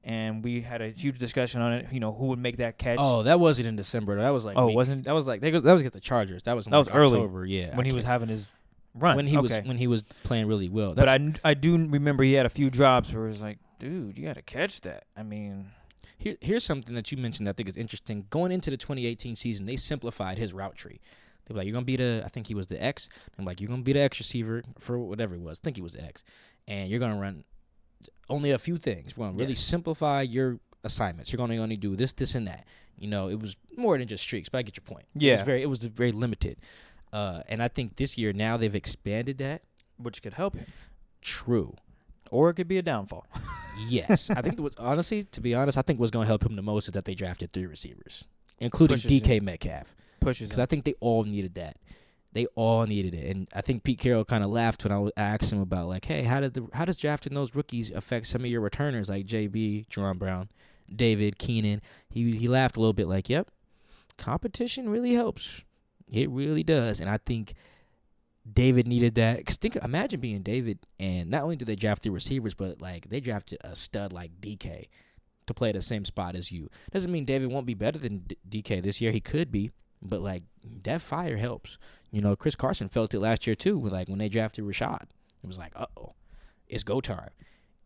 And we had a huge discussion on it. You know who would make that catch? Oh, that wasn't in December. That was like Oh, week- wasn't- that was like that was, that was against the Chargers. That was in That was like early, October, yeah. when I he was can't- having his run. when he was when he was playing really well. But I, I do remember he had a few drops where it was like, dude, you got to catch that. I mean, here, here's something that you mentioned that I think is interesting. Going into the 2018 season, they simplified his route tree. They were like, you're gonna be the I think he was the X. I'm like, you're gonna be the X receiver for whatever it was. I think he was the X, and you're gonna run only a few things. We're gonna really Yes. simplify your assignments. You're gonna only do this, this, and that. You know, it was more than just streaks, but I get your point. it was Yeah. very it was very limited. Uh, and I think this year now they've expanded that. which could help him. True. Or it could be a downfall. Yes, I think what's honestly, to be honest, I think what's going to help him the most is that they drafted three receivers, including Pushes DK him. Metcalf, Pushes because. I think they all needed that. They all needed it, and I think Pete Carroll kind of laughed when I was- I asked him about like, hey, how did the how does drafting those rookies affect some of your returners like JB, Jaron Brown, David Keenan? He he laughed a little bit like, yep, competition really helps. It really does, and I think David needed that. Cause think, imagine being David, and not only did they draft the receivers, but like they drafted a stud like DK to play the same spot as you. Doesn't mean David won't be better than D- DK this year. He could be, but like that fire helps. You know, Chris Carson felt it last year too. Like when they drafted Rashaad, it was like, uh oh, it's go time.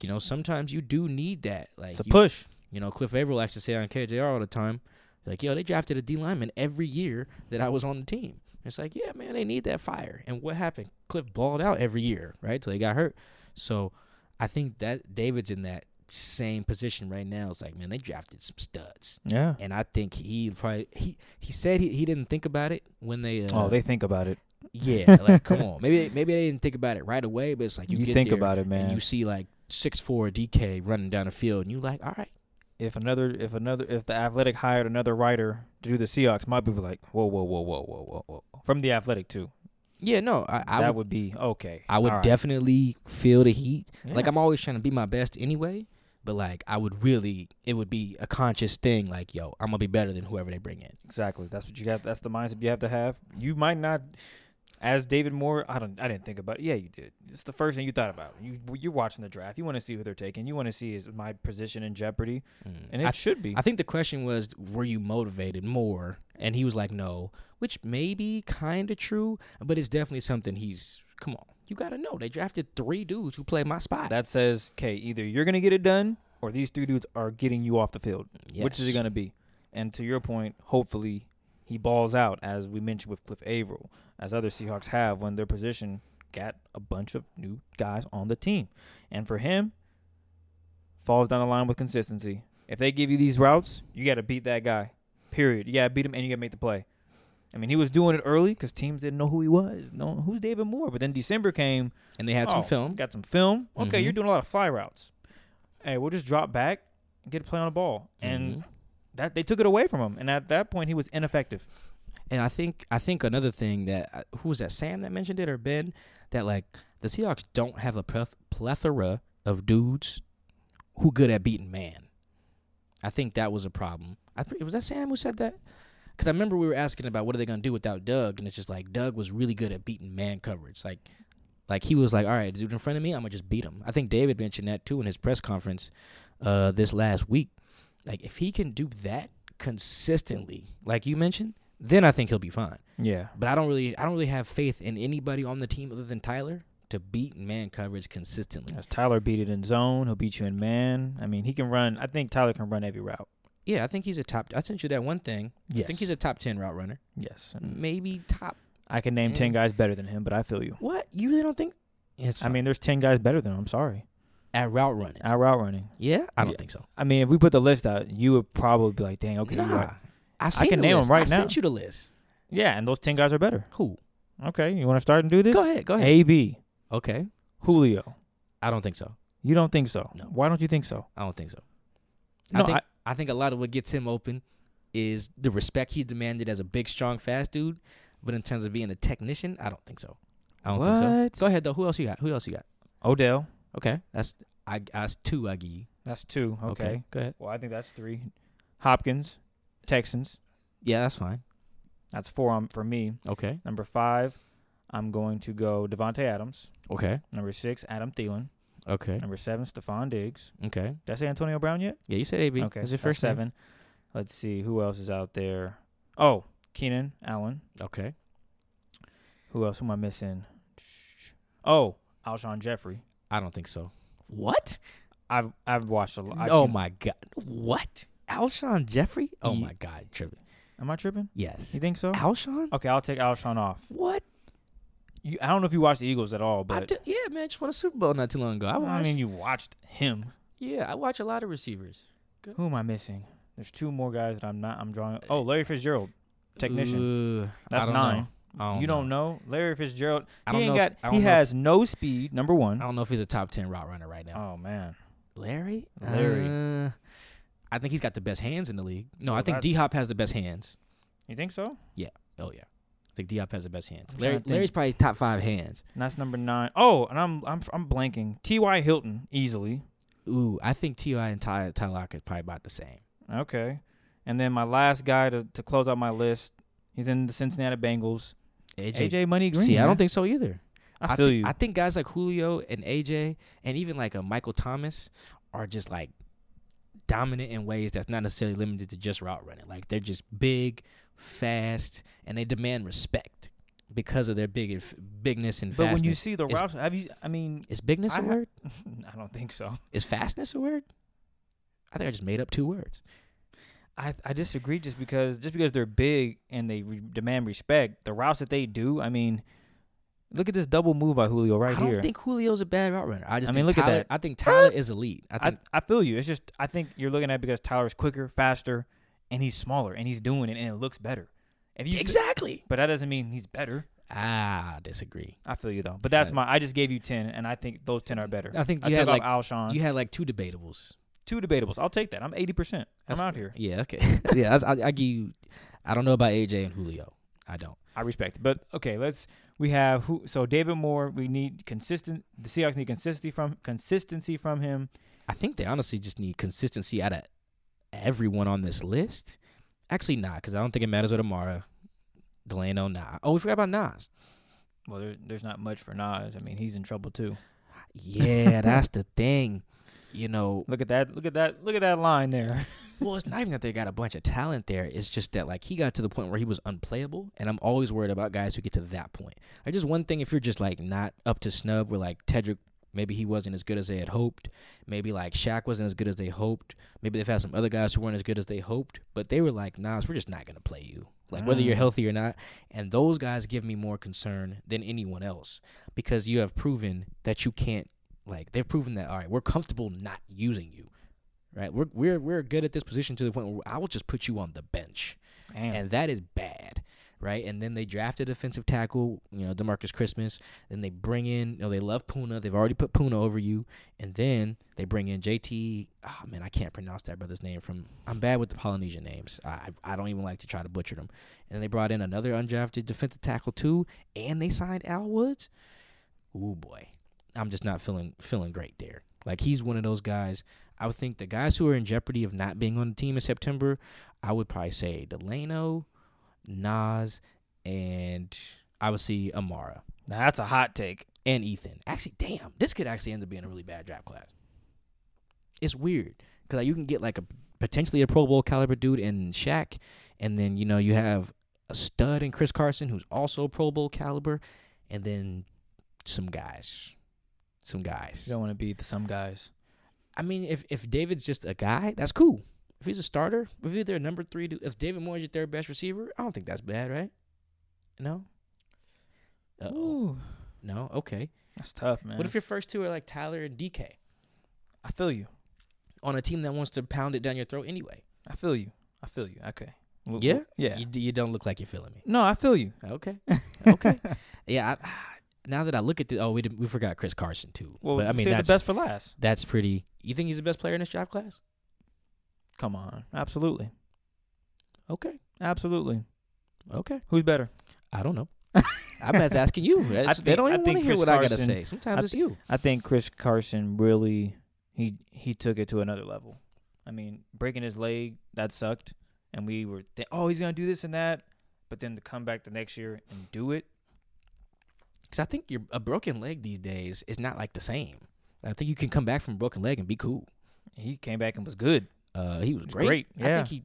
You know, sometimes you do need that. Like It's a you, push. you know, Cliff Avril likes to say on KJR all the time, like, yo, they drafted a D lineman every year that I was on the team. It's like, yeah, man, they need that fire. And what happened? Cliff balled out every year, right? Till he got hurt. So I think that David's in that same position right now. It's like, man, they drafted some studs. Yeah. And I think he probably he he said he, he didn't think about it when they uh, oh, they think about it. yeah like come on maybe maybe they didn't think about it right away but it's like you, You, get think about it, and man. you see like six four DK running down the field and you like all right if another, if another, if the athletic hired another writer to do the Seahawks, my people like, whoa, whoa, whoa, whoa, whoa, whoa, whoa. From the athletic too. yeah no I I that would, would, be okay. I would right. definitely feel the heat like I'm always trying to be my best anyway but like I would really it would be a conscious thing like yo I'm gonna be better than whoever they bring in Exactly. That's what you got. That's the mindset you have to have. You might not. As David Moore, I don't, I didn't think about it. Yeah, you did. It's the first thing you thought about. You, you're watching the draft. You want to see who they're taking. You want to see is my position in jeopardy, mm. and it I, should be. I think the question was, were you motivated more? And he was like, no, which may be kind of true, but it's definitely something he's. Come on, you got to know they drafted three dudes who play my spot. that says, okay, either you're gonna get it done, or these three dudes are getting you off the field. Which is it gonna be? And to your point, hopefully he balls out, as we mentioned with Cliff Avril, as other Seahawks have when their position got a bunch of new guys on the team. And for him, falls down the line with consistency. If they give you these routes, you got to beat that guy. Period. You got to beat him, and you got to make the play. I mean, he was doing it early because teams didn't know who he was. No, who's David Moore? But then December came, and they had some Oh, film. Got some film. Okay, Mhm. you're doing a lot of fly routes. Hey, we'll just drop back and get a play on the ball. And Mhm. that they took it away from him. And at that point, he was ineffective. And I think I think another thing that uh, who was that Sam that mentioned it or Ben that like the Seahawks don't have a plethora of dudes who good at beating man. I think that was a problem. I think was that Sam who said that because I remember we were asking about what are they gonna do without Doug, and it's just like Doug was really good at beating man coverage. Like like he was like, all right, dude in front of me, I'm gonna just beat him. I think David mentioned that too in his press conference uh, this last week. Like if he can do that consistently, like you mentioned, then I think he'll be fine. Yeah. But I don't really I don't really have faith in anybody on the team other than Tyler to beat man coverage consistently. As Tyler beat it in zone, he'll beat you in man. I mean, he can run. I think Tyler can run every route. Yeah, I think he's a top I sent you that one thing. Yes. I think he's a top 10 route runner. yes. Maybe top I can name Mm. 10 guys better than him, but I feel you. What? You really don't think it's I mean, there's 10 guys better than him. I'm sorry. at route running. At route running. Yeah? I don't Yeah. think so. I mean, if we put the list out, you would probably be like, dang, okay. nah. right. I've I can name list. right I now. sent you the list. Yeah, and those 10 guys are better. Who? Okay, you want to start and do this? Go ahead. Go ahead. AB, Okay. Julio. I don't think so. You don't think so? No. Why don't you think so? I don't think so. No, I think I- I, think a lot of what gets him open is the respect he demanded as a big, strong, fast dude. But in terms of being a technician, I don't think so. I don't think so. Go ahead though. Who else you got? Who else you got? Odell. Okay, that's I. That's two. I give you. That's two. Okay. Go ahead. Well, I think that's three. Hopkins, Texans. Yeah, that's fine. That's four on, for me. Okay. Number five, I'm going to go Davante Adams. Okay. Number six, Adam Thielen. Okay. Number seven, Stefon Diggs. Okay. Did I say Antonio Brown yet? Yeah, you said AB. Okay, That's your that's first name. seven. Let's see who else is out there. Oh, Keenan Allen. Okay. Who else am I missing? Oh, Alshon Jeffery. I don't think so. What? I've I've watched a lot. oh my god. What? Alshon Jeffery? Oh Ye- my god, tripping. Am I tripping? Yes. You think so? Alshon? Okay, I'll take Alshon off. What? You, I don't know if you watched the Eagles at all, I but do, yeah, man. Just won a Super Bowl not too long ago. I, I, mean, you watched him. yeah, I watch a lot of receivers. Who am I missing? There's two more guys that I'm not. I'm drawing. Oh, Larry Fitzgerald, technician. Ooh, I That's don't nine. know. I you don't know Larry Fitzgerald. I he don't ain't know if- got. I don't he know if- has no speed. Number one. I don't know if he's a top ten route runner right now. Oh man. Larry? Larry. Uh, I think he's got the best hands in the league. No, Well, I think D Hop has the best hands. You think so? Yeah. Oh yeah, I think D Hop has the best hands. Larry, trying to think. Larry's probably top five hands. And that's number nine. Oh, and I'm I'm I'm blanking. T. Y. Hilton easily. Ooh, I think Ti and Ty Ty Lockett probably about the same. Okay. And then my last guy to, to close out my list. He's in the Cincinnati Bengals. AJ. AJ Money Green. See, I don't think so either. I feel thi- you. I think guys like Julio and AJ and even like a Michael Thomas are just like dominant in ways that's not necessarily limited to just route running. Like they're just big, fast, and they demand respect because of their big bigness and but fastness. when you see the routes, have you? I mean, is bigness I a ha- word? I don't think so. Is fastness a word? I think I just made up two words. I I disagree. Just because just because they're big and they re- demand respect, the routes that they do. I mean, look at this double move by Julio right here. I don't here. think Julio's a bad route runner. I just I mean, think look at that. I think Tyler is elite. I I, think I feel you. It's just I think you're looking at it because Tyler's quicker, faster, and he's smaller and he's doing it and it looks better. You exactly. but that doesn't mean he's better. Ah, disagree. I feel you though. But that's my. I just gave you ten, and I think those ten are better. I think you took had like Alshon. you had like two debables. Two debables. I'll take that. I'm eighty percent. I'm out here. Yeah, okay. yeah, that's, I, I give you. I don't know about AJ and Julio. I don't. I respect it. But okay, let's. We have who? So David Moore. We need consistent. The Seahawks need consistency from consistency from him. I think they honestly just need consistency out of everyone on this list. Actually, not because I don't think it matters with Amara, Delano. Nah. Oh, we forgot about Naz. Well, there, there's not much for Naz. I mean, he's in trouble too. Yeah, that's the thing. You know, Look at that! Look at that! Look at that line there. Well, it's not even that they got a bunch of talent there. It's just that like he got to the point where he was unplayable, and I'm always worried about guys who get to that point. Like just one thing, if you're just like not up to snub, where like Tedric, maybe he wasn't as good as they had hoped. Maybe like Shaq wasn't as good as they hoped. Maybe they've had some other guys who weren't as good as they hoped, but they were like, Naz, we're just not gonna play you. Like whether you're Mm. healthy or not, and those guys give me more concern than anyone else because you have proven that you can't. Like they've proven that all right, we're comfortable not using you right? We're we're we're good at this position to the point where I will just put you on the bench, Damn. and that is bad, right? And then they drafted a defensive tackle, you know, Demarcus Christmas. Then they bring in, you know, they love Poona. They've already put Poona over you, and then they bring in JT. Oh ah, man, I can't pronounce that brother's name. From I'm bad with the Polynesian names. I I don't even like to try to butcher them. And they brought in another undrafted defensive tackle too, and they signed Al Woods. Ooh boy, I'm just not feeling feeling great there. Like he's one of those guys. I would think the guys who are in jeopardy of not being on the team in September, I would probably say Delano, Naz, and I would see Amara now that's a hot take. and Ethan. Actually, damn, this could actually end up being a really bad draft class. It's weird because like, you can get like a potentially a Pro Bowl caliber dude in Shaq, and then you know you have a stud in Chris Carson who's also Pro Bowl caliber, and then some guys, some guys. You don't want to be the some guys. I mean, if if David's just a guy, that's cool. If he's a starter, if he's their number three, dude, if David Moore is your third best receiver, I don't think that's bad, right? No. Oh. No. Okay. that's tough, man. What if your first two are like Tyler and DK I feel you. on a team that wants to pound it down your throat anyway? I feel you. I feel you. Okay. Yeah? Yeah. You, you don't look like you're feeling me. no, I feel you. Okay. Okay. yeah. I, now that I look at the, oh, we did, we forgot Chris Carson too. Well, but I mean, that's the best for last. that's pretty. You think he's the best player in this draft class? Come on. Absolutely. Okay. Absolutely. Okay. Who's better? I don't know. I'm just asking you. It's- they don't even want think to hear Chris what I gotta say. Sometimes I it's you. I think Chris Carson really he he took it to another level. I mean, breaking his leg that sucked, and we were th- oh he's gonna do this and that, but then to come back the next year and do it, Because I think your a broken leg these days is not like the same. I think you can come back from a broken leg and be cool. he came back and was good. Uh, he was was great. great, I think he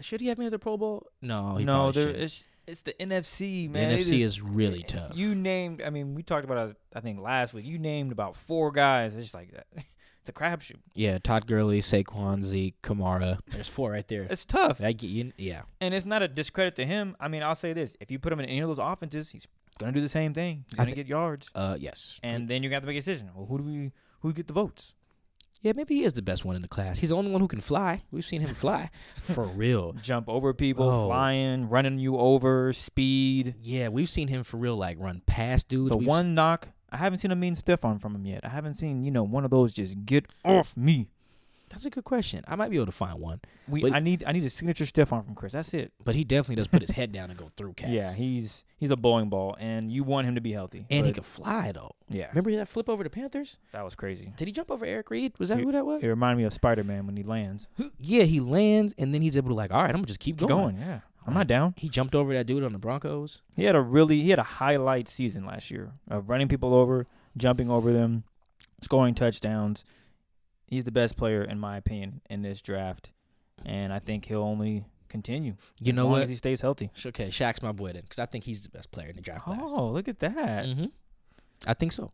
should he have made the Pro Bowl? No, he no, there it's it's the NFC man. It NFC is really tough. You named. I mean, we talked about it. I think last week. You named about four guys. It's just like that. It's a crapshoot. yeah, Todd Gurley, Saquon, Zeke, Kamara. There's four right there. It's tough, I get you. Yeah, and it's not a discredit to him. I mean, I'll say this: if you put him in any of those offenses, he's gonna do the same thing. He's I gonna thi- get yards, uh, yes. and then you got gonna have to make a decision. Well, who do we? Who get the votes? yeah, maybe he is the best one in the class. He's the only one who can fly. We've seen him fly for real. Jump over people, Oh. flying, running you over, speed. Yeah, we've seen him for real. Like run past dudes. The We've one knock, I haven't seen a mean stiff arm from him yet. I haven't seen you know one of those just get off me. That's a good question. I might be able to find one, We But- I need I need a signature stiff arm from Chris. That's it. but he definitely does put his head down and go through cats. Yeah, he's he's a bowling ball, and you want him to be healthy. and he can fly though. yeah, Remember that flip over the Panthers? that was crazy. Did he jump over Eric Reid? Was that who that was? It reminded me of Spider Man when he lands. Yeah, he lands and then he's able to like, all right, I'm gonna just keep Keep going. going, yeah. I'm not down. He jumped over that dude on the Broncos. He had a really he had a highlight season last year of running people over, jumping over them, scoring touchdowns. He's the best player in my opinion in this draft, and I think he'll only continue. You as know long what? As he stays healthy. Okay, Shaq's my boy then, because I think he's the best player in the draft class. Oh, look at that. hmm I think so.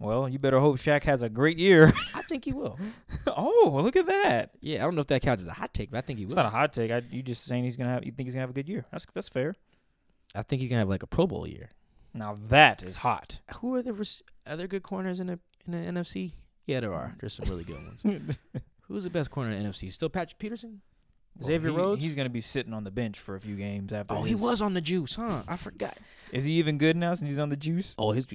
Well, you better hope Shaq has a great year. I think he will. oh, look at that. Yeah, I don't know if that counts as a hot take, but I think he It's will. not a hot take. I, you just saying he's gonna have. You think he's gonna have a good year? That's that's fair. I think he can have like a Pro Bowl year. Now that is hot. Who are the there good corners in the in the NFC? Yeah, there are. There's some really good ones. Who's the best corner in the NFC? Still Patrick Peterson? Xavier he- Rhodes? He's gonna be sitting on the bench for a few games after. Oh, he was on the juice, huh? I forgot. Is he even good now since he's on the juice? Oh, his,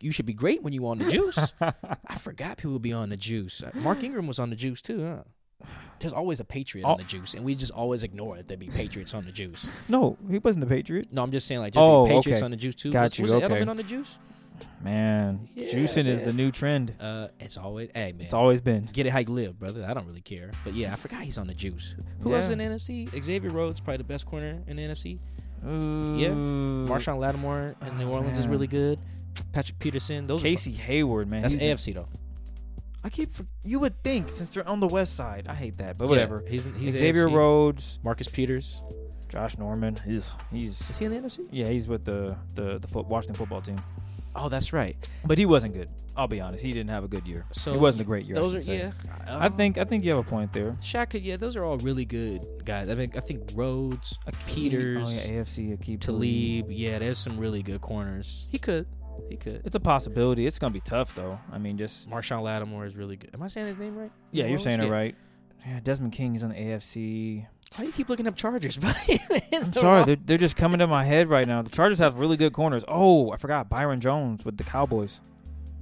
you should be great when you on the juice. I forgot people be on the juice. Uh, Mark Ingram was on the juice too, huh? There's always a Patriot on Oh. the juice, and we just always ignore it. There'd be Patriots on the juice. No, he wasn't the Patriot. No, I'm just saying like just Oh, be Patriots okay. on the juice too. Got was, you, Was okay. Edelman on the juice? Man, Yeah, juicing is the new trend. Uh, it's always hey man. It's always been. Get it how you live, brother. I don't really care. But yeah, I forgot he's on the juice. Who else in the NFC? Xavier Rhodes, probably the best corner in the NFC. Yeah. Ooh. Marshon Lattimore in New Oh, Orleans is really good. Patrick Peterson. Those Casey Hayward, man. that's he's AFC though. I keep. You would think since they're on the west side. I hate that, but Yeah, whatever. he's, he's Xavier AFC. Rhodes, Marcus Peters. Josh Norman. He's he's Is he in the NFC? yeah. He's with the the the foot, Washington football team. Oh, that's right. But he wasn't good. I'll be honest. He didn't have a good year. So it wasn't a great year. Those should are say. yeah. I um, think I think you have a point there. Shaq. Yeah, those are all really good guys. I mean, I think Rhodes, Akeem- Peters, oh yeah, AFC Aqib Talib. Yeah, there's some really good corners. He could. He could. It's a possibility. It's gonna be tough though. I mean, just Marshon Lattimore is really good. Am I saying his name right? yeah, New you're saying it right. Yeah, Desmond King is on the AFC. Why do you keep looking up Chargers? I'm sorry, they're, they're just coming to my head right now. The Chargers have really good corners. Oh, I forgot Byron Jones with the Cowboys.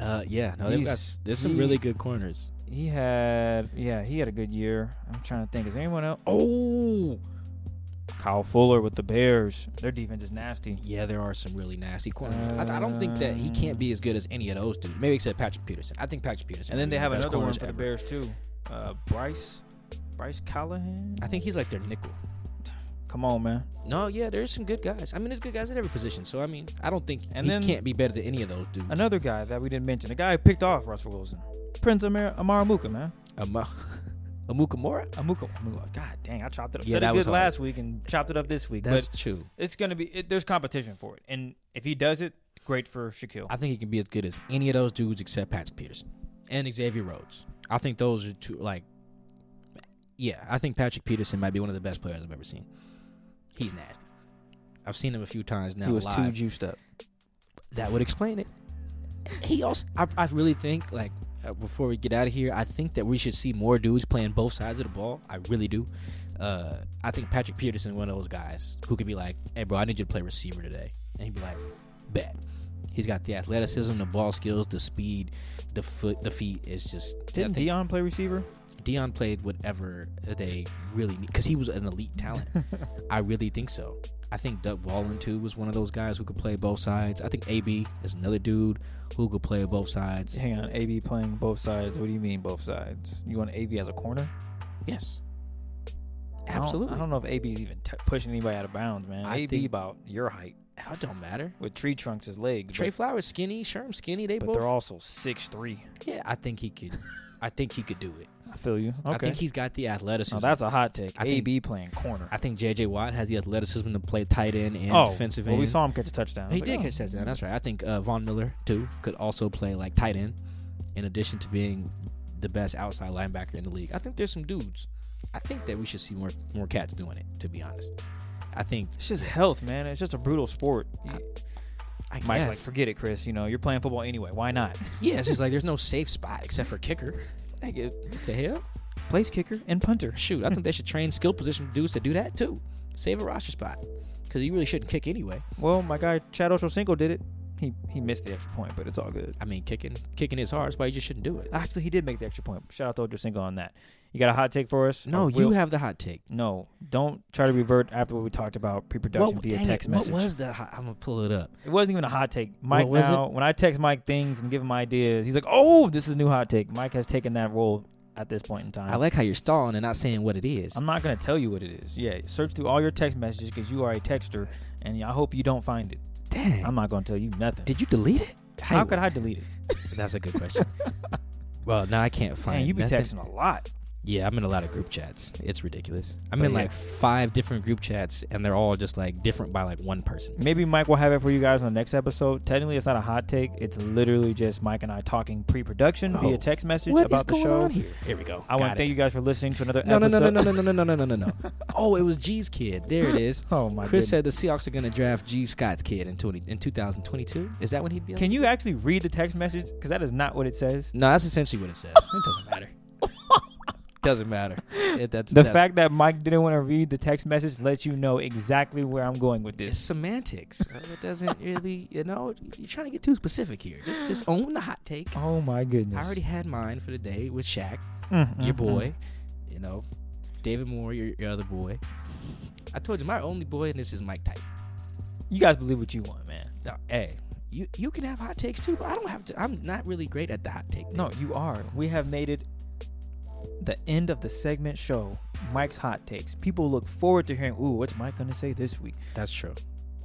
Uh, yeah, no, they've got, there's some he- really good corners. He had yeah, he had a good year. I'm trying to think. Is anyone else? Oh, Kyle Fuller with the Bears. Their defense is nasty. yeah, there are some really nasty corners. I, I don't think that he can't be as good as any of those two. Maybe except Patrick Peterson. I think Patrick Peterson. And then they have another one corners for the. Bears too. Uh, Bryce, Bryce Callahan. I think he's like their nickel. Come on, man. No, yeah, there's some good guys. I mean, there's good guys at every position. So I mean, I don't think And he then- can't be better than any of those dudes. Another guy that we didn't mention. The guy who picked off Russell Wilson. Prince Amar Amaramuka, man. Ama- Amukamura. Amuka. Amuka. God dang, I chopped it up. Yeah, Said that it good was hard. last week and chopped it up this week. That's but true. it's gonna be. It, there's competition for it, and if he does it, great for Shaquill. I think he can be as good as any of those dudes except Patrick Peterson and Xavier Rhodes. I think those are two. Like, yeah, I think Patrick Peterson might be one of the best players I've ever seen. He's nasty. I've seen him a few times now. he was too juiced up. that would explain it. He also, I, I really think, like, uh, before we get out of here, I think that we should see more dudes playing both sides of the ball. I really do. Uh, I think Patrick Peterson is one of those guys who could be like, "Hey, bro, I need you to play receiver today," and he'd be like, "Bet." He's got the athleticism, the ball skills, the speed, the foot, the feet. Is just I Didn't think Deion play receiver? Deion played whatever they really need because he was an elite talent. I really think so. I think Doug Wallen too was one of those guys who could play both sides. I think AB is another dude who could play both sides. Hang on, AB playing both sides. What do you mean both sides? You want AB as a corner? Yes, I don't- absolutely. I don't, know if AB's even t- pushing anybody out of bounds, man. I AB think- about your height It don't matter. with tree trunks as legs. Tre but, Flowers skinny, Sherm skinny. They but both. they're also six three. yeah, I think he could. I think he could do it. I feel you. Okay. I think he's got the athleticism. now that's a hot take. I think- AB playing corner. I think J.J. Watt has the athleticism to play tight end and oh, defensive well, we saw him catch a touchdown. He was did like, catch that. That's right. I think uh, Von Miller too could also play like tight end, in addition to being the best outside linebacker in the league. I think there's some dudes. I think that we should see more more cats doing it. To be honest, I think It's just health, man. It's just a brutal sport. You- I Mike's guess. like, forget it, Chris. You know, you're playing football anyway. Why not? yeah, it's just like there's no safe spot except for kicker. It- what the hell? Place kicker and punter. Shoot, I think they should train skill position dudes to do that too. Save a roster spot because you really shouldn't kick anyway. Well, my guy Chad Ochocinco did it. He he missed the extra point, but it's all good. I mean, kicking kicking is hard. That's why you just shouldn't do it. Actually, he did make the extra point. Shout out to Ochocinco on that. You got a hot take for us? No, Or you have the hot take. No, don't try to revert after what we talked about pre-production What, via dang text it, message. what was the? Hot, I'm gonna pull it up. It wasn't even a hot take. Mike was now, when I text Mike things and give him ideas, he's like, "Oh, this is a new hot take." Mike has taken that role at this point in time. I like how you're stalling and not saying what it is. I'm not gonna tell you what it is. Yeah, search through all your text messages because you are a texter, and I hope you don't find it. Dang. I'm not gonna tell you nothing. Did you delete it? How could I delete it? That's a good question. well, now I can't find. Man, you be nothing. texting a lot. Yeah, I'm in a lot of group chats. It's ridiculous. I'm But in yeah. like five different group chats, and they're all just like different by like one person. Maybe Mike will have it for you guys on the next episode. Technically, it's not a hot take. It's literally just Mike and I talking pre-production Oh. via text message What is about the going show. on here? Here we go. I want to thank you guys for listening to another No, no, no, no, no, no, no, no, no, no, no, no. Oh, it was G's kid. There it is. Oh my. Chris goodness. said the Seahawks are going to draft G Scott's kid in 20 in 2022. Is that when he'd be? on? Can you actually read the text message? Because that is not what it says. No, that's essentially what it says. it doesn't matter. doesn't matter. It, that's The that's, fact that Mike didn't want to read the text message lets you know exactly where I'm going with it's this. semantics. bro. It doesn't really, you know, you're trying to get too specific here. Just just own the hot take. Oh my goodness. I already had mine for the day with Shaq, Mm, your boy. You know, David Moore, your, your other boy. I told you my only boy, and this is Mike Tyson. You guys believe what you want, man. Now, hey, you you can have hot takes too, but I don't have to. I'm not really great at the hot take. thing. No, you are. We have made it the end of the segment show, Mike's hot takes. People look forward to hearing, "Ooh, what's Mike gonna say this week?" That's true.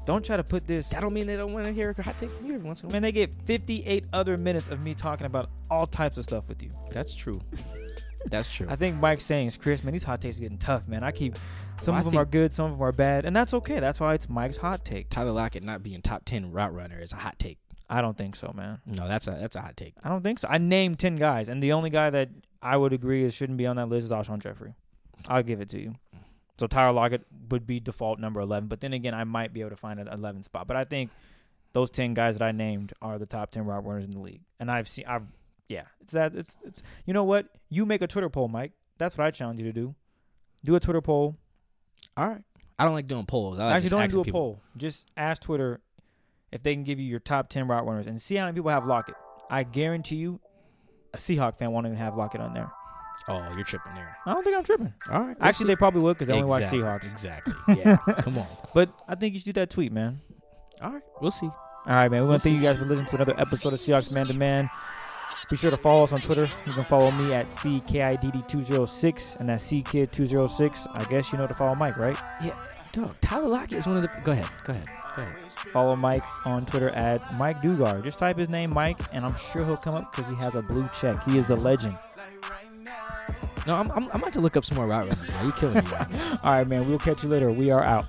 Don't try to put this. That don't mean they don't want to hear a hot take from you every once in a while. Man, they get 58 other minutes of me talking about all types of stuff with you. That's true. That's true. I think Mike's saying is Chris, man, these hot takes are getting tough, man. I keep some Well, of I them are good, some of them are bad, and that's okay. That's why it's Mike's hot take. Tyler Lockett not being top ten route runner is a hot take. I don't think so, man. No, that's a that's a hot take. I don't think so. I named 10 guys, and the only guy that I would agree it shouldn't be on that list is Alshon Jeffery. I'll give it to you. So Tyler Lockett would be default number 11, but then again, I might be able to find an 11 spot. But I think those 10 guys that I named are the top 10 route runners in the league. And I've seen, I've, yeah, it's that, it's, it's, you know what? You make a Twitter poll, Mike. That's what I challenge you to do. Do a Twitter poll. All right. I don't like doing polls. I like Actually, don't do a people. poll. Just ask Twitter if they can give you your top 10 route runners and see how many people have Lockett. I guarantee you, a Seahawk fan won't even have Lockett on there. Oh, you're tripping there. I don't think I'm tripping. All right. Actually, they probably would because they only watch Seahawks. Exactly. Yeah. Come on. But I think you should do that tweet, man. All right. We'll see. All right, man. We want to thank you guys for listening to another episode of Seahawks Man to Man. Be sure to follow us on Twitter. You can follow me at CKIDD206 and that's CKid206. I guess you know to follow Mike, right? Yeah. Dog, Tyler Lockett is one of the. Go ahead. Go ahead. Follow Mike on Twitter at Mike Dugar. Just type his name, Mike, and I'm sure he'll come up because he has a blue check. He is the legend. No, I'm, I'm, I'm about to look up some more route runners, man. You killing me right now. All right, man. We'll catch you later. We are out.